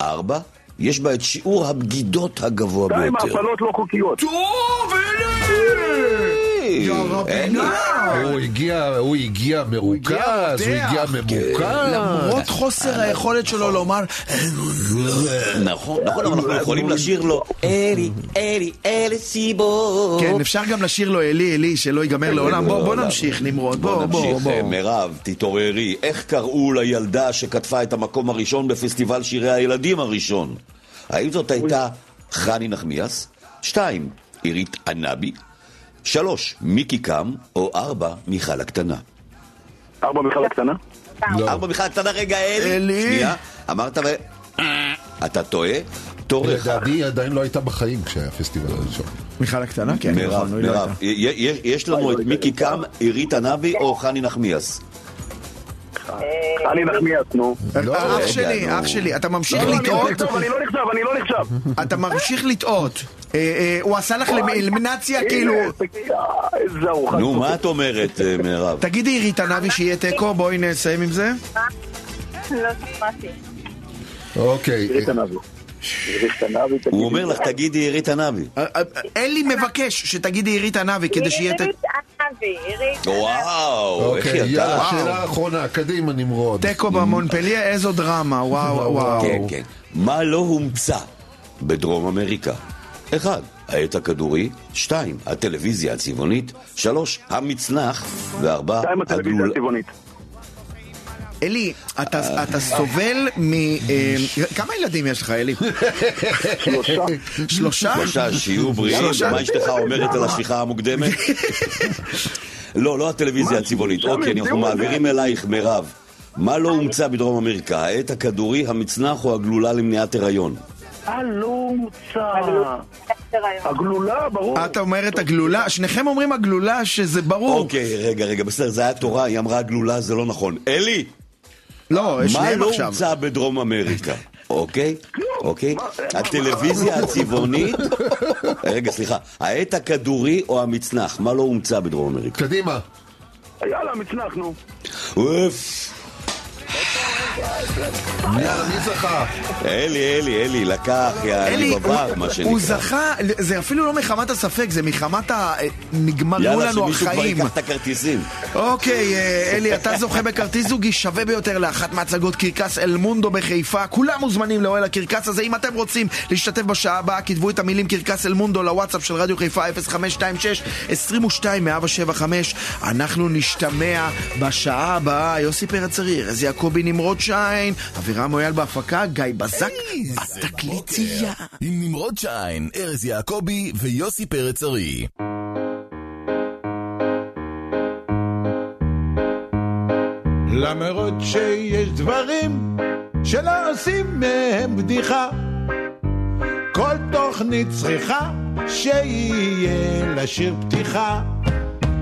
ארבע, יש בה את שיעור הבגידות הגבוה די עם ביותר. ההפלות לא חוקיות. טוב, אלי! רבינה! הוא הגיע, הוא הגיע מרוכז, הוא הגיע ממוקד. למרות חוסר היכולת שלו לומר נכון, נכון, אבל אנחנו יכולים לשיר לו אלי, אלי, אלי סיבו. כן, אפשר גם לשיר לו אלי, אלי, שלא ייגמר לעולם. בוא, בוא נמשיך, נמרוד, בוא, בוא, נמשיך, בוא. אה, מירב, תתעוררי. איך קראו לילדה שכתבה את המקום הראשון בפסטיבל שירי הילדים הראשון? האם זאת הייתה חני נחמיאס? שתיים, עירית ענבי? שלוש, מיקי קם? או ארבע, מיכל הקטנה? ארבע מיכל הקטנה? לא. ארבע מיכל הקטנה, רגע, אלי. אלי. שנייה, אמרת ו... אתה טועה? תורך. לדעתי היא עדיין לא הייתה בחיים כשהיה הפסטיבל הראשון. מיכל הקטנה? כן, מירב, נכון, לא מירב, יש לנו את מיקי קם, עירית ענבי או חני נחמיאס? אני נחמיאס, נו. לא, אח רגע, שלי. אח שלי, אתה ממשיך לא, אני לא לטעות? אני לא נחשב, אני לא נחשב. אתה ממשיך לטעות. אה, אה, הוא עשה לך אלמינציה, כאילו... אה. נו. מה את אומרת, אה, מירב? תגידי עירית ענבי שיהיה תיקו, בואי נסיים עם זה. לא שמעתי. אוקיי. הוא אומר לך, תגידי עירית ענבי. אה, אה, אלי מבקש שתגידי עירית ענבי כדי שיהיה. עירית עירית וואו, איך אוקיי, יאללה, ידעת? שאלה אחרונה, קדימה נמרוד. תיקו במונפליה, איזו דרמה, וואו וואו. כן, כן. מה לא הומצא בדרום אמריקה? אחד, העט הכדורי, שתיים, הטלוויזיה הצבעונית, שלוש, המצנח, וארבע, די עם הטלוויזיה הגלולה. הצבעונית. אלי, אתה סובל מ... אה, כמה ילדים יש לך, אלי? שלושה. שלושה? שלושה, שיהיו בריאים, שלושה. מה אשתך אומרת על השליחה המוקדמת? לא, לא הטלוויזיה הצבעונית. אוקיי, אנחנו מעבירים אלייך, מירב. מה לא הומצא בדרום אמריקה? העט הכדורי, המצנח או הגלולה למניעת הריון? אה, לא הומצא. הריון. הגלולה, ברור. את אומרת הגלולה, שניכם אומרים הגלולה שזה ברור. אוקיי, רגע, רגע, בסדר, זה היה תורה, היא אמרה הגלולה, זה לא נכון. אלי! לא, מה שניהם לא עכשיו. הומצא בדרום אמריקה? אוקיי? אוקיי? הטלוויזיה הצבעונית... רגע, סליחה. העט הכדורי או המצנח? מה לא הומצא בדרום אמריקה? קדימה. יאללה, מצנח, נו. אוף! יאללה, מי זכה? אלי, אלי, אלי, לקח, יעני אלי, בבר, מה שנקרא. הוא זכה, זה אפילו לא מחמת הספק, זה מחמת ה... נגמרו יאללה, לנו שמישהו כבר החיים. ייקח את הכרטיסים. אוקיי, אה, אלי, אתה זוכה בכרטיס זוגי שווה ביותר לאחת מהצגות קרקס אל מונדו בחיפה. כולם מוזמנים לאוהל הקרקס הזה. אם אתם רוצים להשתתף בשעה הבאה, כתבו את המילים קרקס אל מונדו לוואטסאפ של רדיו חיפה 0526-22-175. אנחנו נשתמע בשעה הבאה. יוסי פרץ אריר, יעקבי נמרוד שיין, אבירם מויאל בהפקה, גיא בזק בתקליטייה. עם נמרוד שיין, ארז יעקבי ויוסי פרץ ארי. למרות שיש דברים שלא עושים מהם בדיחה כל תוכנית צריכה שיהיה לה שיר פתיחה.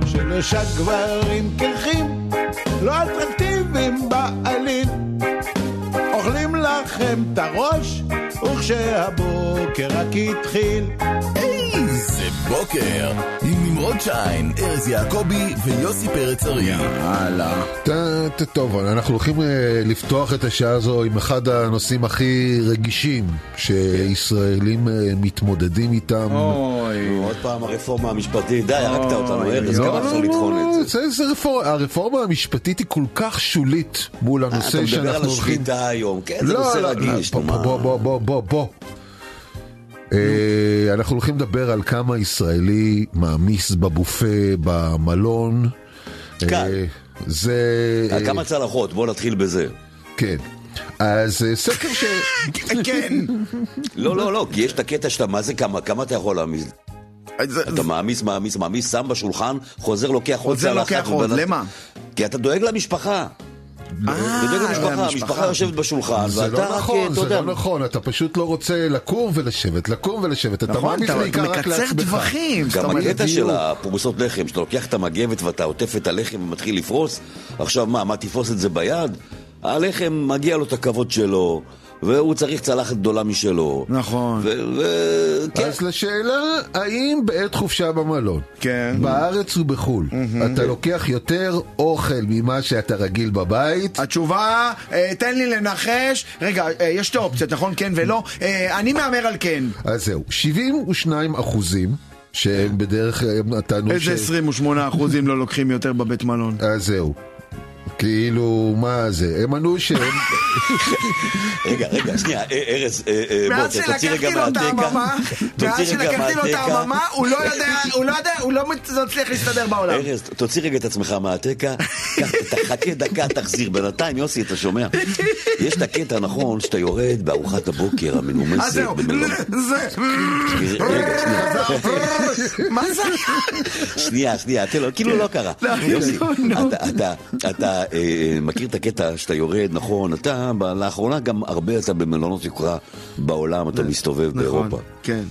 שלושה גברים קרחים, לא אטרקטיביים בעליל. אוכלים לכם את הראש, וכשהבוקר רק התחיל. זה בוקר עם נמרוד שיין, ארז יעקבי ויוסי פרץ אריה. יאללה. טוב, אנחנו הולכים אה, לפתוח את השעה הזו עם אחד הנושאים הכי רגישים שישראלים אה, מתמודדים איתם. אוי. עוד פעם הרפורמה המשפטית, די, הרגת אותנו, ארז, לא, כמה אפשר לטחון את זה? זה, זה רפור... הרפורמה המשפטית היא כל כך שולית מול אה, אתה הנושא מדבר שאנחנו על הולכים... השביתה היום, כן, זה לא, נושא לא, רגיש, לא, נו בוא, מה. בוא, בוא, בוא, בוא, בוא. אנחנו הולכים לדבר על כמה ישראלי מעמיס בבופה במלון. קל. אה, זה... על אה, כמה צלחות, בוא נתחיל בזה. כן. אז אה, סקר ש... (laughs) כן. לא, לא, לא, כי יש את הקטע שאתה, מה זה כמה, כמה אתה יכול להעמיס? אתה מעמיס, מעמיס, מעמיס, שם בשולחן, חוזר, לוקח עוד חוזר, צלחת. לוקח עוד, למה? כי אתה דואג למשפחה. דואג למשפחה, למשפחה. המשפחה יושבת בשולחן, זה ואתה לא רק, אה, נכון, אתה זה יודע, לא נכון, אתה פשוט לא רוצה לקום ולשבת, לקום ולשבת, אתה נכון, מעמיס בעיקר רק מקצר לעצמך. טווחים. זאת גם הקטע של. הפרוסות לחם, שאתה לוקח את המגבת ואתה עוטף את הלחם ומתחיל לפרוס, עכשיו מה, מה תפרוס את זה ביד? הלחם מגיע לו את הכבוד שלו, והוא צריך צלחת גדולה משלו. נכון. ו... ו- כן. אז לשאלה, האם בעת חופשה במלון, כן. בארץ ובחו"ל, אתה לוקח יותר אוכל ממה שאתה רגיל בבית? התשובה, אה, תן לי לנחש. רגע, אה, יש שתי אופציות, נכון? כן ולא. אה, אני מהמר על כן. אז זהו, 72 אחוזים, שהם בדרך כלל נתנו איזה 28 אחוזים לא לוקחים יותר בבית מלון? אז זהו. כאילו, מה זה? הם ענו שהם... רגע, רגע, שנייה, אה, ארז, אה, אה, בוא, תוציא רגע מהתקע. העממה, מאז שלקחתי לו את. העממה, הוא לא יודע, הוא לא יודע, הוא לא מת- מצליח להסתדר בעולם. ארז, תוציא רגע את עצמך מהתקע, קח, תחכה דקה, תחזיר. בינתיים, יוסי, אתה שומע? יש את הקטע הנכון שאתה יורד בארוחת הבוקר אז המנומסת אה, זהו. (laughs) זה... רגע, שנייה. (laughs) מה זה? שנייה, שנייה, תן לו, כאילו לא קרה. יוסי, לא. אתה- אתה- מכיר את הקטע שאתה יורד, נכון, אתה לאחרונה גם הרבה אתה במלונות יוקרה בעולם, אתה מסתובב נכון, באירופה. כן.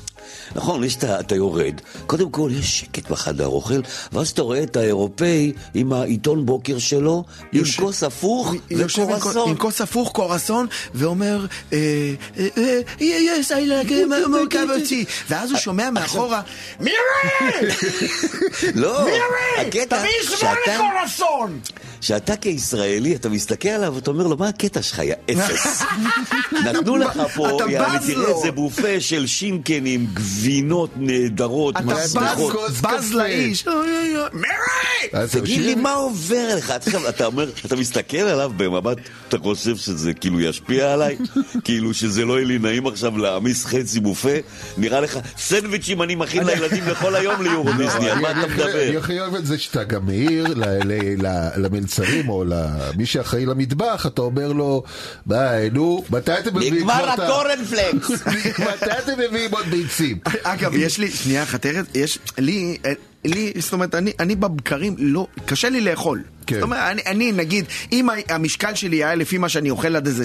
נכון, יש את ה- אתה יורד, קודם כל יש שקט בחדר אוכל, ואז אתה רואה את האירופאי עם העיתון בוקר שלו, עם יושב- כוס הפוך עם וקורסון. עם כוס הפוך, קורסון, ואומר, אה, אה, אה, yes, I like more cup. ואז הוא שומע מאחורה, מירי! (laughs) לא! הקטע תביא שמונה שאתה... קורסון! שאתה כישראלי, אתה מסתכל עליו ואתה אומר לו, מה הקטע שלך, יא אפס? (laughs) נתנו לך פה, אתה בז תראה. איזה בופה של שינקנים, גבינות נהדרות, אתה מסריחות. בז- לאיש. מירי! אז זהו, תגיד לי, מה עובר לך? אתה אומר, אתה מסתכל עליו במבט, אתה חושב שזה כאילו ישפיע עליי? (laughs) כאילו שזה לא יהיה לי נעים עכשיו להעמיס חצי בופה? נראה לך, סנדוויצ'ים אני מכין לילדים לכל היום ליורו דיסני, על מה אתה אני מדבר? הכי אוהב את זה שאתה גם מעיר ל- ל- ל- למלצרים או למי שאחראי למטבח, אתה אומר לו, ביי, נו, מתי אתם מביאים נגמר הקורנפלקס! (laughs) מתי אתם מביאים עוד ביצים? אגב, יש לי, שנייה אחת, יש לי, אה, לי, זאת אומרת, אני, אני בבקרים, לא, קשה לי לאכול. כן. זאת אומרת, אני, אני, נגיד, אם המשקל שלי היה לפי מה שאני אוכל עד איזה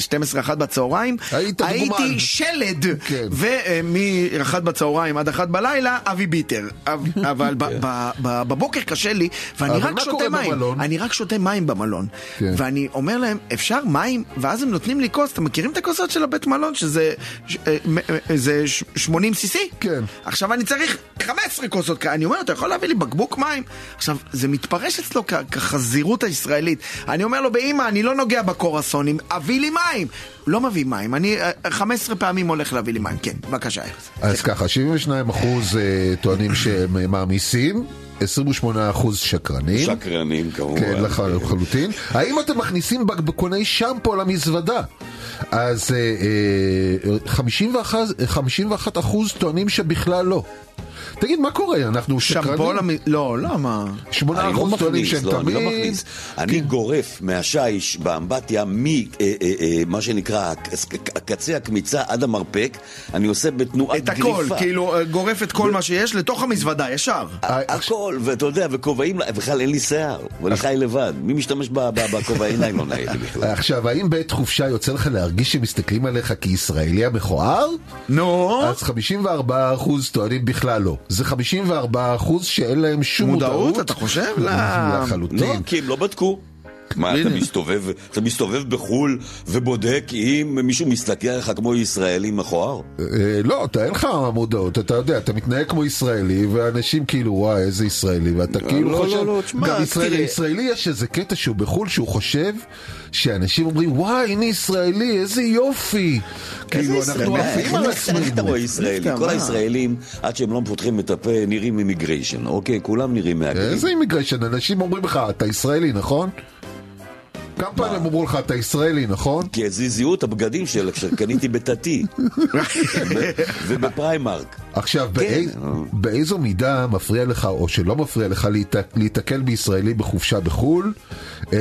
12-1 בצהריים, היית דוגמן. הייתי שלד. כן. ומ-1 בצהריים עד 1 בלילה, אבי ביטר. (laughs) אבל- ב- בבוקר קשה לי, ואני רק שותה מים. במלון? אני רק שותה מים במלון. כן. ואני אומר להם, אפשר מים? ואז הם נותנים לי כוס, אתם מכירים את הכוסות של הבית מלון? שזה ש- אה, אה, זה ש- 80 cc? כן. עכשיו אני צריך 15 כוסות. אני אומר, אתה יכול להביא לי בקבוק מים? עכשיו, זה מתפרש אצלו כ- כחזירות הישראלית. אני אומר לו, באמא, אני לא נוגע בקורסונים, הביא לי מים. לא מביא מים, אני אה, 15 פעמים הולך להביא לי מים. כן, בבקשה. אז ככה, 72 אחוז אה, טוענים שהם אה, מעמיסים, 28 אחוז שקרנים. שקרנים כמובן. כן, לח- לחלוטין. האם אתם מכניסים בקבוקוני שמפו למזוודה? אז אה, אה, 51 51 אחוז טוענים שבכלל לא. תגיד, מה קורה? אנחנו שקרנים? לא, למה? שמונה לא אחוז טוענים שהם לא, אני לא תמיד... מכניס. אני גורף מהשיש באמבטיה ממה שנקרא הק- הקצה הקמיצה עד המרפק, אני עושה בתנועת את גריפה. הכל, כאילו אה, גורף את כל מה שיש לתוך המזוודה, ישר. הכל, ואתה יודע, וכובעים, בכלל אין לי שיער, ואני חי לבד. מי משתמש בכובעי ניילון האלה בכלל? עכשיו, האם בעת חופשה יוצא לך להרגיש שמסתכלים עליך כישראלי המכוער? נו. אז 54% טוענים בכלל לא. זה 54% שאין להם שום מודעות, מודעות. אתה חושב? לא. לחלוטין. לא, כי הם לא בדקו. מה, אתה מסתובב, אתה מסתובב בחו"ל ובודק אם מישהו מסתכל עליך כמו ישראלי מכוער? אה, לא, אתה אין לך מודעות, אתה יודע, אתה מתנהג כמו ישראלי, ואנשים כאילו, וואי, איזה ישראלי, ואתה כאילו לא, חושב... לא, לא, תשמע, גם ישראלי, תראה- ישראלי יש איזה קטע שהוא בחו"ל, שהוא חושב שאנשים אומרים, וואי, הנה ישראלי, איזה יופי. כאילו, אנחנו עפים על איך אתה רואה עצמנו. ישראלי? כל? הישראלים, עד שהם לא מפותחים את הפה, נראים immigration, אוקיי? כולם נראים מהגרים. איזה אימיגריישן, אנשים אומרים לך, אתה ישראלי, נכון? כמה פעמים הם אמרו לך, אתה ישראלי, נכון? כי זיזיו את הבגדים של- שקניתי בטאטי ו- (laughs) ובפריימרק. עכשיו, כן. באי- באיזו מידה מפריע לך, או שלא מפריע לך, להיתקל בישראלי בחופשה בחו"ל? אה,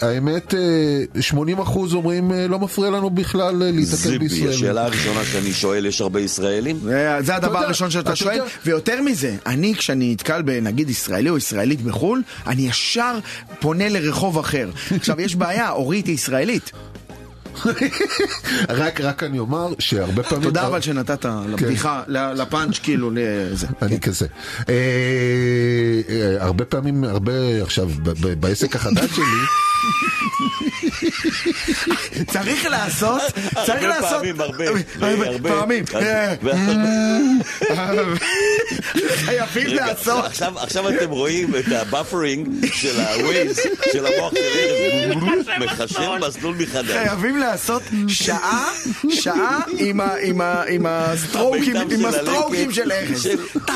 האמת, אה, 80% אומרים, אה, לא מפריע לנו בכלל אה, להיתקל בישראלי. השאלה הראשונה שאני שואל, יש הרבה ישראלים? זה הדבר הראשון שאתה אתה שואל, יודע. ויותר מזה, אני כשאני נתקל בנגיד ישראלי או ישראלית בחו"ל, אני ישר פונה לרחוב אחר. עכשיו, יש בעיה, אורית היא ישראלית. רק, רק אני אומר שהרבה פעמים... תודה אבל שנתת לבדיחה, ל- לפאנץ' כאילו, לזה. אני כזה. אה, אה, הרבה פעמים, הרבה עכשיו, בעסק החדש שלי, צריך לעשות, צריך הרבה לעשות... פעמים, הרבה, הרבה הרבה. פעמים. אה, והרבה- חייבים לעשות. עכשיו, עכשיו אתם רואים את ה buffering של הווייז, של המוח של ארז, (laughs) מחשב מסלול מחדש. חייבים לעשות שעה, שעה עם הסטרוקים, עם של הסטרוקים של ארז.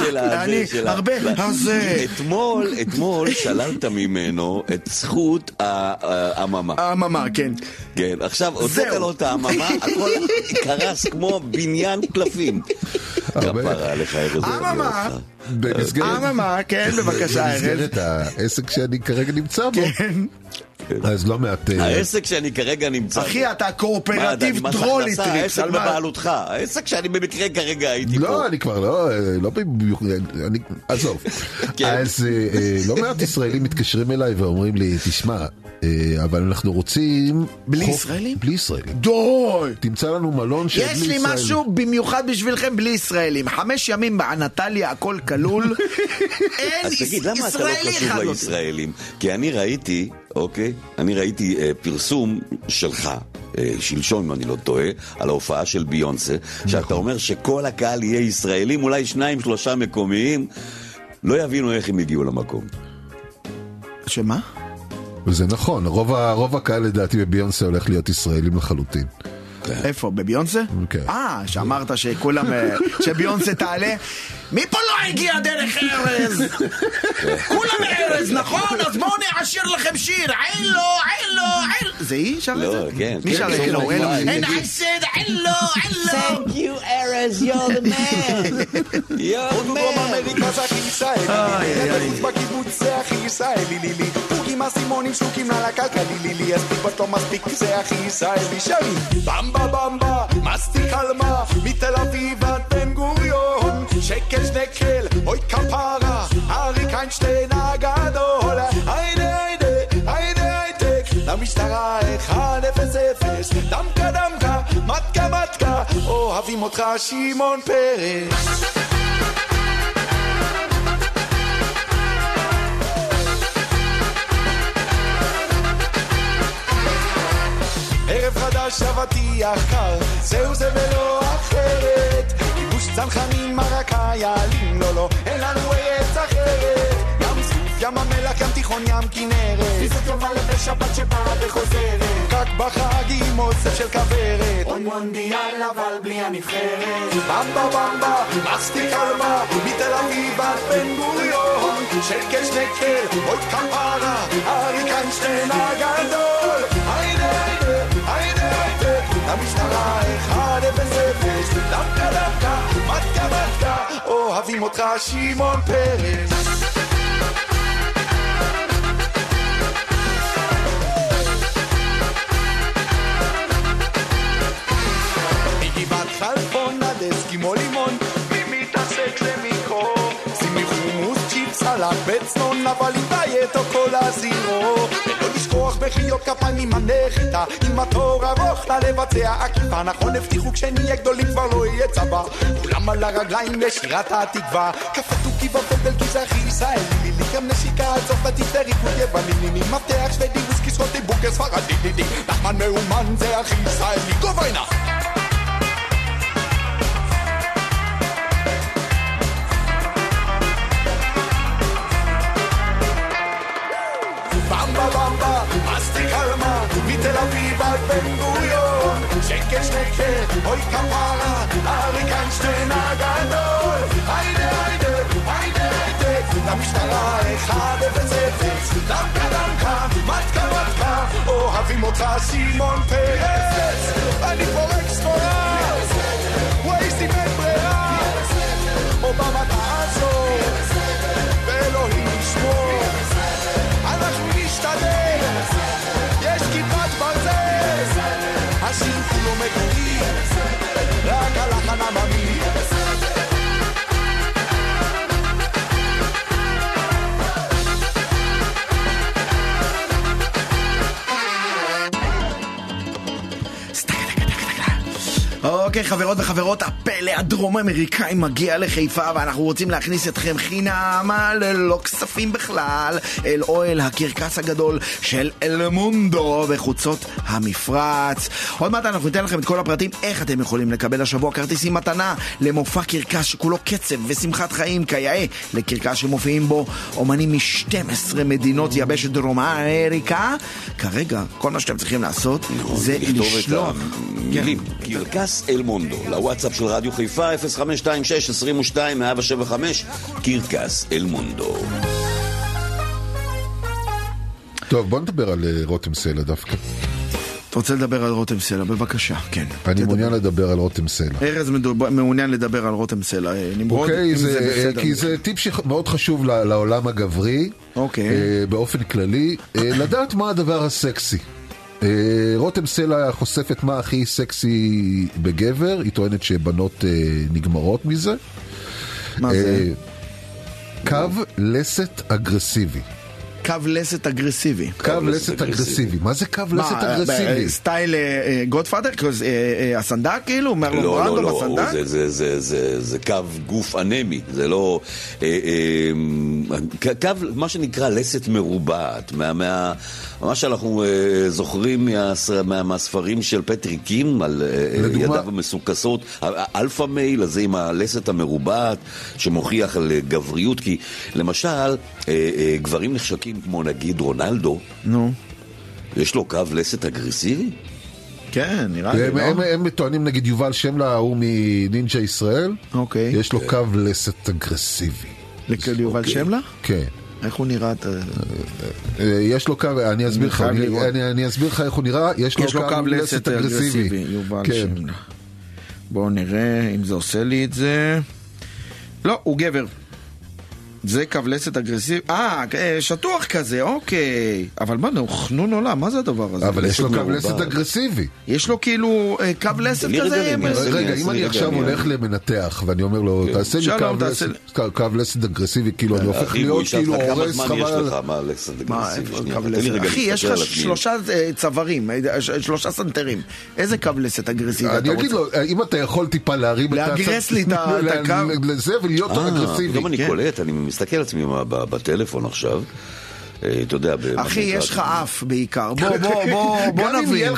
אני הרבה, אז... אתמול, אתמול שללת ממנו את זכות העממה. אממה, כן. כן, עכשיו הוצאת. לו את העממה, הכל קרס כמו בניין קלפים. כפרה עליך ארז. אממה. אממה, כן, בבקשה, ארז. במסגרת העסק שאני כרגע נמצא בו, כן. אז לא מעט... אה, העסק שאני כרגע נמצא בו. אחי, אתה קואופרטיב טרולי טריקס, העסק? בבעלותך, העסק שאני במקרה כרגע הייתי פה. לא, אני כבר לא, אה, לא במיוחד, אני, עזוב. (laughs) כן. אז אה, אה, לא מעט ישראלים מתקשרים אליי ואומרים לי, תשמע, אה, אבל אנחנו רוצים... בלי חוף- ישראלים? בלי ישראלים. די! תמצא לנו מלון של בלי יש ישראלים. לי משהו במיוחד בשבילכם בלי ישראלים. חמש ימים באנטליה, הכל כלול. (laughs) אין אז תגיד, למה אתה לא ישראלי אחד לא לישראלים? כי אני ראיתי, אוקיי, אני ראיתי אה, פרסום שלך. אה, שלשום, אם אני לא טועה, על ההופעה של ביונסה, נכון. שאתה אומר שכל הקהל יהיה ישראלים, אולי שניים, שלושה מקומיים, לא יבינו איך הם הגיעו למקום. שמה? וזה נכון, רוב, ה- רוב הקהל לדעתי בביונסה הולך להיות ישראלים לחלוטין. איפה? בביונסה? כן. אה, שאמרת שכולם, אה, שביונסה תעלה. מי פה לא הגיע דרך ארז? כולם ארז, נכון? אז בואו נעשיר לכם שיר. עילו, עילו, עילו. זה היא שרה את לא, זה? כן. מי כן, שרה את כן, זה? כן, אין- כן. אין חסד, עילו, עילו. Thank you, Erez, you're the man. (laughs) You're the דרום man. (laughs) אסימונים שרוקים לה לכלכלי, לילי, אז טיפות לא מספיק זה הכי ישראלי שלי, במבה במבה, מסטיק על מה, מתל אביב עד בן גוריון, שקל שנקל, אוי כפרה, אריק איינשטיין הגדול, היידה היידה, היידה הייטק, למשטרה 1-0-0, דמקה דמקה, מתקה מתקה, אוהבים אותך שמעון פרס. ערב חדש אבטיח קר, זהו זה ולא אחרת. כיבוש צנחנים, מרקה, יעלים, לא לא, אין לנו ארץ אחרת. ים סוף, ים המלח, ים תיכון, ים כנרת. טיסות יום א' בשבת שבאה וחוזרת. רק בחג עם אוסף של כוורת. עוד מונדיאל אבל בלי הנבחרת. במבה במבה, מסטיק על מה, מתל אביב עד בן גוריון. שקל שנקל, עוד כפרה, אריק איינשטיין הגדול. למשטרה 1-0-0, דווקא דווקא, מתקה מתקה, אוהב אוהבים אותך שמעון פרס מגבעת חלפון עד אסקימו לימון מי מתעסק למיקרו שימי חומוס צ'יפס סלט בצנון אבל עם דיאט או כל הזירו לשכוח מחיאות כפיים עם הנחיתה. עם התור ארוך לה לבצע עקיפה. נכון הבטיחו כשנהיה גדולים כבר לא יהיה צבא. כולם על הרגליים לשירת התקווה. קפה תוכי בפנדל כי זה הכי ישראלי לי גם נשיקה צרפתית וריקוד יווני עם מפתח שוודי וויסקי סקוטי בוקר ספרדי נחמן מאומן זה הכי ישראלי גובה מסטיק קלמה, מתל אביב עד בן גוריון, שקל שקל, אוי כפרה, אריק איינשטיין הגדול, היידה היידה, היידה היידה, למשטרה אחד אפס אפס, דמקה דמקה, מתקה מתקה, אוהבים אותך שמעון פרס, אני פורק סחורה, ווייז אם אין ברירה, אובמה השיר אוקיי, חברות וחברות, הפלא הדרום אמריקאי מגיע לחיפה ואנחנו רוצים להכניס אתכם חינמה ללא כספים בכלל אל אוהל הקרקס הגדול של אל מונדו בחוצות המפרץ. עוד מעט אנחנו ניתן לכם את כל הפרטים איך אתם יכולים לקבל השבוע כרטיסים מתנה למופע קרקס שכולו קצב ושמחת חיים כיאה לקרקס שמופיעים בו אומנים מ-12 מדינות יבשת דרום אמריקה. כרגע כל מה שאתם צריכים לעשות זה לכתוב את לשלוח. המילים, קרקס אל מונדו, לוואטסאפ של רדיו חיפה 0526-22-175, קרקס אל מונדו. טוב, בוא נדבר על אה, רותם סלע דווקא. אתה רוצה לדבר על רותם סלע? בבקשה, כן. אני מעוניין לדבר על רותם סלע. ארז מעוניין לדבר על רותם סלע. אה, נמרוד, אוקיי, זה, בסדר. כי זה טיפ שמאוד חשוב לעולם הגברי, אוקיי. אה, באופן כללי, אה, לדעת מה הדבר הסקסי. אה, רותם סלע חושפת מה הכי סקסי בגבר, היא טוענת שבנות אה, נגמרות מזה. מה זה? אה, קו לסת אגרסיבי. קו לסת אגרסיבי. קו לסת אגרסיבי. מה זה קו לסת אגרסיבי? סטייל Godfather? הסנדק כאילו? מרלון לא, לא, לא, בסנדק? זה, זה, זה, זה, זה קו גוף אנמי, זה לא... קו, מה שנקרא לסת מרובעת, מה, שאנחנו אה, זוכרים מהס- מה, מהספרים של פטריק קים על אה, לדוגמה? ידיו המסוקסות, ה alpha male הזה עם הלסת המרובעת, שמוכיח על גבריות, כי למשל, אה, אה, גברים נחשקים כמו נגיד רונלדו, נו. יש לו קו לסת אגרסיבי? כן, נראה לי, הם, לא? הם, הם טוענים נגיד יובל שמלה, ההוא מנינג'ה ישראל, אוקיי. יש לו קו לסת אגרסיבי. ליובל אוקיי. שמלה? כן. איך הוא נראה? אה, יש לו קו, אני אסביר לך, אני, אסביר לך איך הוא נראה, יש לו קו לסת אגרסיבי. יובל כן. בואו נראה אם זה עושה לי את זה. לא, הוא גבר. זה קו לסת אגרסיבי. אה, אה, שטוח כזה, אוקיי. אבל מה, נו, חנון עולם, מה זה הדבר הזה? אבל יש לו קו. לסת אגרסיבי. יש לו כאילו אה, קו לסת כזה? רגע, אני אם אני עכשיו אני- הולך למנתח ואני אומר לו, תעשה לי קו לסת- אגרסיבי, כאילו אני הופך אחי, הוא להיות כאילו הורס חבל יש על... אחי, יש לך. שלושה אה, צווארים, אה, שלושה סנטרים. איזה קו לסת אגרסיבי אתה אני רוצה? אגיד לו, אם אתה יכול טיפה להרים את לאגרס לי את ה- (laughs) הקו. לזה ולהיות אה, אגרסיבי. פתאום אני כן. קולט, אני מסתכל על עצמי בטלפון עכשיו. אה, אתה יודע, במה אחי, יש לך אף בעיקר. (laughs) בוא, בוא, בוא, בוא נבין.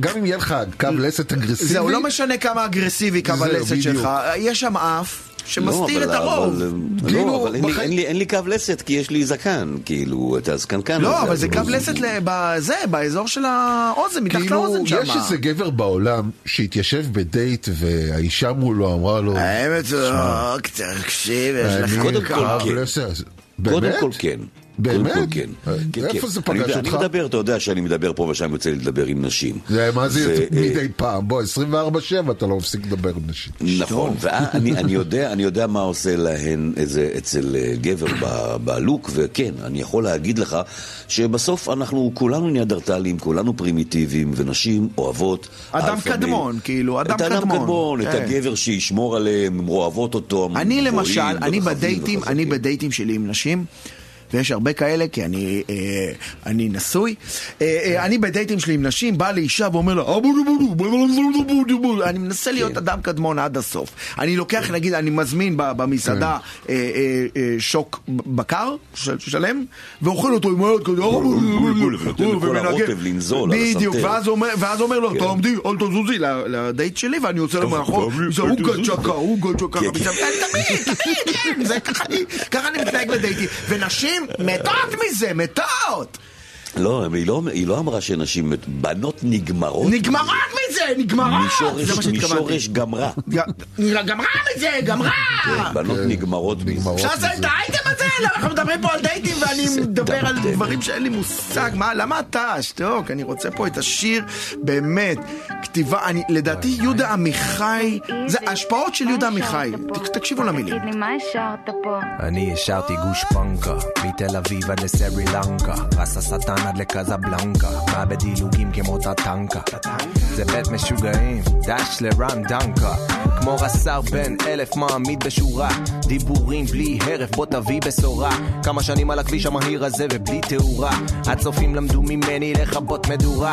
גם אם יהיה לך קו לסת אגרסיבי, זהו, לא משנה כמה אגרסיבי קו הלסת. שלך, יש שם אף שמסתיר לא, את הרוב. אבל- כאילו, לא, אבל אין לי- בחיים- אין לי- אין לי קו לסת כי יש לי זקן, כאילו, את הזקנקן הזה. לא, אבל זה קו לסת ל- בזה, באזור של האוזן, מתחת כאילו, לאוזן שם. יש איזה גבר בעולם שהתיישב בדייט והאישה מולו אמרה לו, האמת, לא, תקשיב, יש לך קודם קו. כל, כן. לסת- קודם באמת? כל כן. באמת? כל כן. כן, איפה כן. זה אני פגש יודע, אותך? אני מדבר, אתה יודע שאני מדבר פה ושם יוצא לי לדבר עם נשים. זה- מה זה ו- מדי פעם? בוא, 24-7 אתה לא מפסיק לדבר עם נשים. נכון, ואני אני (laughs) יודע, אני יודע מה עושה להן איזה, אצל אה, גבר ב- בלוק, וכן, אני יכול להגיד לך שבסוף אנחנו כולנו ניאדרטלים, כולנו פרימיטיביים, ונשים אוהבות... אדם קדמון, כאילו, אדם את האדם קדמון. קדמון, את כן. הגבר שישמור עליהם, הן אוהבות אותו. אני למשל, אני בדייטים. אני בדייטים שלי עם נשים. ויש הרבה כאלה, כי אני, אה, אני נשוי. אה, אה, אני בדייטים שלי עם נשים, בא לאישה ואומר לה. אני מנסה כן. להיות אדם קדמון עד הסוף. אני לוקח, נגיד, אני מזמין במסעדה כן. אה, אה, אה, שוק בקר של- שלם, ואוכל אותו עם היד כזה, ומנגן. בדיוק. ואז אומר- לו, כן. תעמדי, אל תזוזי לדייט שלי, ואני עושה לו טוב, מאחור, תעמדי, זה תזוזי. צ'קה, עוגה צ'קה, כן, תמיד, תמיד, כן, ככה אני- מתנהג בדייטים, ונשים מתות מזה, מתות! לא, היא לא, היא לא אמרה שנשים, מת- בנות נגמרות. נגמרות מזה, נגמרות! משורש, זה מה שהתכוונתי. משורש גמרה. גמרה מזה, גמרה! כן, בנות נגמרות מזה. אפשר לעשות את האייטם הזה? אנחנו מדברים פה על דייטים ואני מדבר על. דברים שאין לי מושג, מה, למה אתה? שתוק, אני רוצה פה את השיר, באמת, כתיבה, אני, לדעתי יהודה עמיחי, זה ההשפעות של יהודה עמיחי, תקשיבו למילים. תגיד לי, מה השארת פה? אני השארתי גוש פנקה, מתל אביב עד לסרי לנקה, רס השטן עד לקזבלנקה, מה בדילוגים כמו טטנקה. זה בית משוגעים, דש לרן דנקה, כמו רס"ר בן אלף מעמיד בשורה, דיבורים בלי הרף, בוא תביא בשורה. כמה שנים על הכביש המהיר הזה ובלי תאורה, הצופים למדו ממני לכבות מדורה.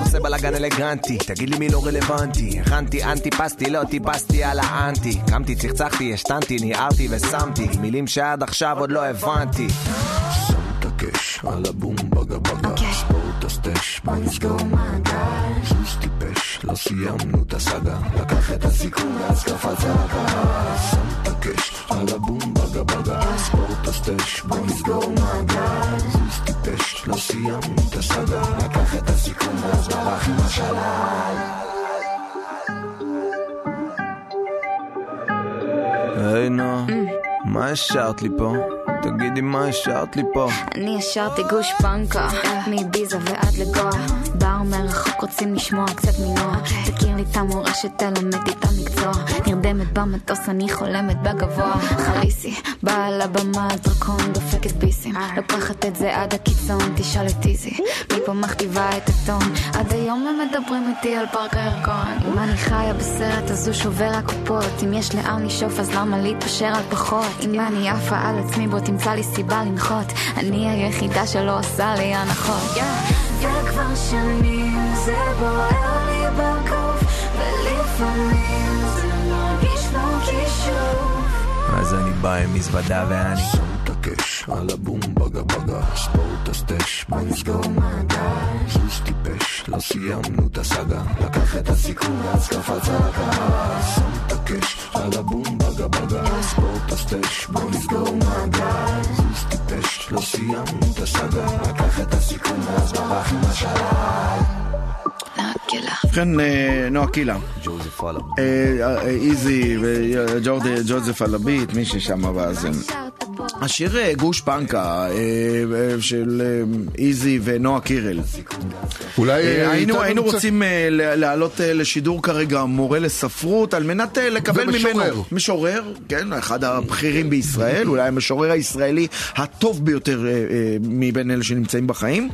עושה בלאגן אלגנטי, תגיד לי מי לא רלוונטי. הכנתי אנטי פסתי, לא טיפסתי על האנטי. קמתי, צחצחתי, השתנתי, ניערתי ושמתי מילים שעד עכשיו עוד לא הבנתי. על הבום בגה בגה. ספורט הסטש בוא נסגור מעגל. זוז טיפש לא סיימנו את הסאגה. לקח את הסיכון ואז קפץ על הקהל שם את הקש על הבום בגה בגה. ספורט הסטש בוא נסגור מעגל. זוז טיפש לא סיימנו את הסאגה. לקח את הסיכון ואז ברח עם השלל. היי נו, מה השארת לי פה? תגידי מה השארת לי פה? אני השארתי גוש פנקה, מביזה ועד לגואה. באו מרחוק רוצים לשמוע קצת מנוע. תכיר לי את המורשת, תלמד לי את המקצוע. נרדמת במטוס, אני חולמת בגבוה. חליסי, באה על הבמה, דרקון דופקת ביסים. לוקחת את זה עד הקיצון, תשאל את איזי. מפה מכתיבה את הטון. עד היום הם מדברים איתי על פארק הירקון. אם אני חיה בסרט, אז הוא שובר הקופות. אם יש לאן לשאוף, אז למה להתפשר על פחות? אם אני עפה על עצמי, בוא תמצא לי סיבה לנחות. אני היחידה שלא עושה לי הנחות. וכבר שנים זה בוער לי בגוף, ולפעמים זה מרגיש כמו כישוף. אז אני בא עם מזוודה ואני... הקש על הבום בגה בגה ספורט הסטש בוא נסגור מעגל זוז טיפש לא סיימנו את הסאגה לקח את הסיכון ואז קפץ על הקהל שם את הקש על הבום בגה בגה ספורט הסטש בוא נסגור מעגל זוז טיפש לא סיימנו את הסאגה לקח את הסיכון ואז ברח עם השלל ובכן, אה, נועה קילה. ג'וזף אללה. אה, אה, איזי וג'וזף על הביט, מי ששם באזן. השיר אה, גוש פנקה אה, אה, של איזי ונועה קירל. אולי היינו היינו רוצים להעלות לשידור כרגע מורה לספרות על מנת לקבל ומשורר. ממנו משורר, כן, אחד הבכירים בישראל, אולי המשורר הישראלי הטוב ביותר מבין אלה שנמצאים בחיים.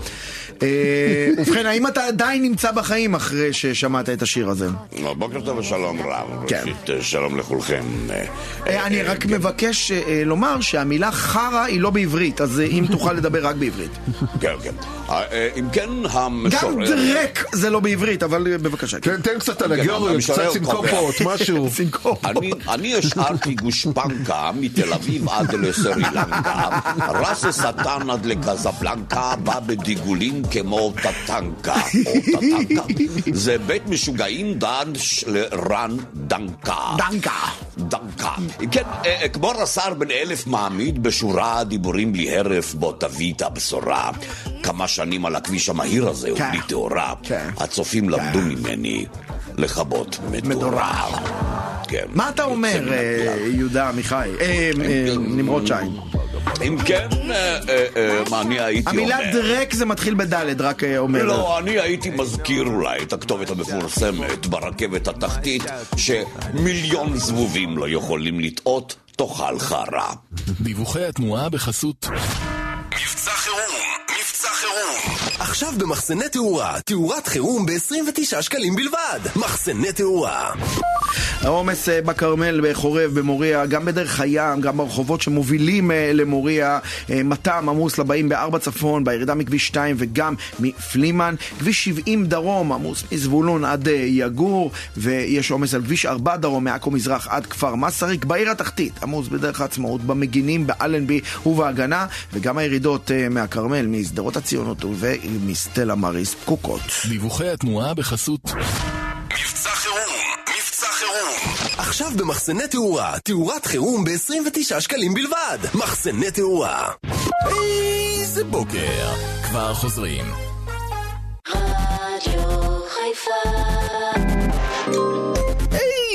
אה, ובכן, האם אתה עדיין נמצא בחיים אחרי ששמעת את השיר הזה? בוקר טוב ושלום רב. כן. ראשית, אה, שלום לכולכם. אה, אני רק מבקש אה, לומר שהמילה חרא היא לא בעברית, אז אם תוכל לדבר רק בעברית. כן, כן. אם כן, המשורר... גם דרק זה לא בעברית, אבל בבקשה. תן תן קצת על כן, המשורר קצת סינקופות. משהו. (laughs) אני, אני השארתי גושפנקה מתל אביב עד לסרי לנקה, רס השטן עד לקזבלנקה, בא בדיגולים כמו טטנקה, או טטנקה. (laughs) זה בית משוגעים דש לרן דנקה. דנקה. דנקה. כן, אה, אה, כמו רס"ר בן אלף מעמיד בשורה דיבורים בלי הרף, בוא תביא את הבשורה. כמה שנים על הכביש המהיר הזה, כן. ובלי תאורה. כן. הצופים למדו ממני לכבות מדורה. כן. מה אתה אומר, אה, יהודה עמיחי? נמרוד שיין. אם כן, אה, אה, אה, מה אני הייתי אומר? המילה דרק זה מתחיל בדלת, רק אומר. לא, אני הייתי מזכיר אולי את הכתובת המפורסמת ברכבת התחתית, שמיליון זבובים לא יכולים לטעות, תאכל חרא. דיווחי התנועה בחסות מבצע חירום, מבצע חירום. עכשיו במחסני תאורה, תאורת חירום ב-29 שקלים בלבד. מחסני תאורה. העומס אה, בכרמל, בחורב, במוריה, גם בדרך הים, גם ברחובות שמובילים אה, למוריה, אה, מתם עמוס לבאים בארבע צפון, בירידה מכביש 2 וגם מפלימן, כביש 70 דרום עמוס מזבולון עד יגור, ויש עומס על כביש 4 דרום, מעכו מזרח עד כפר מסריק, בעיר התחתית עמוס בדרך העצמאות, במגינים, באלנבי ובהגנה, וגם הירידות מהכרמל, משדרות הציונות ומסטלה מריס פקוקות. דיווחי התנועה בחסות מבצע. עכשיו במחסני תאורה, תאורת חירום ב-29 שקלים בלבד. מחסני תאורה. איזה בוקר. כבר חוזרים.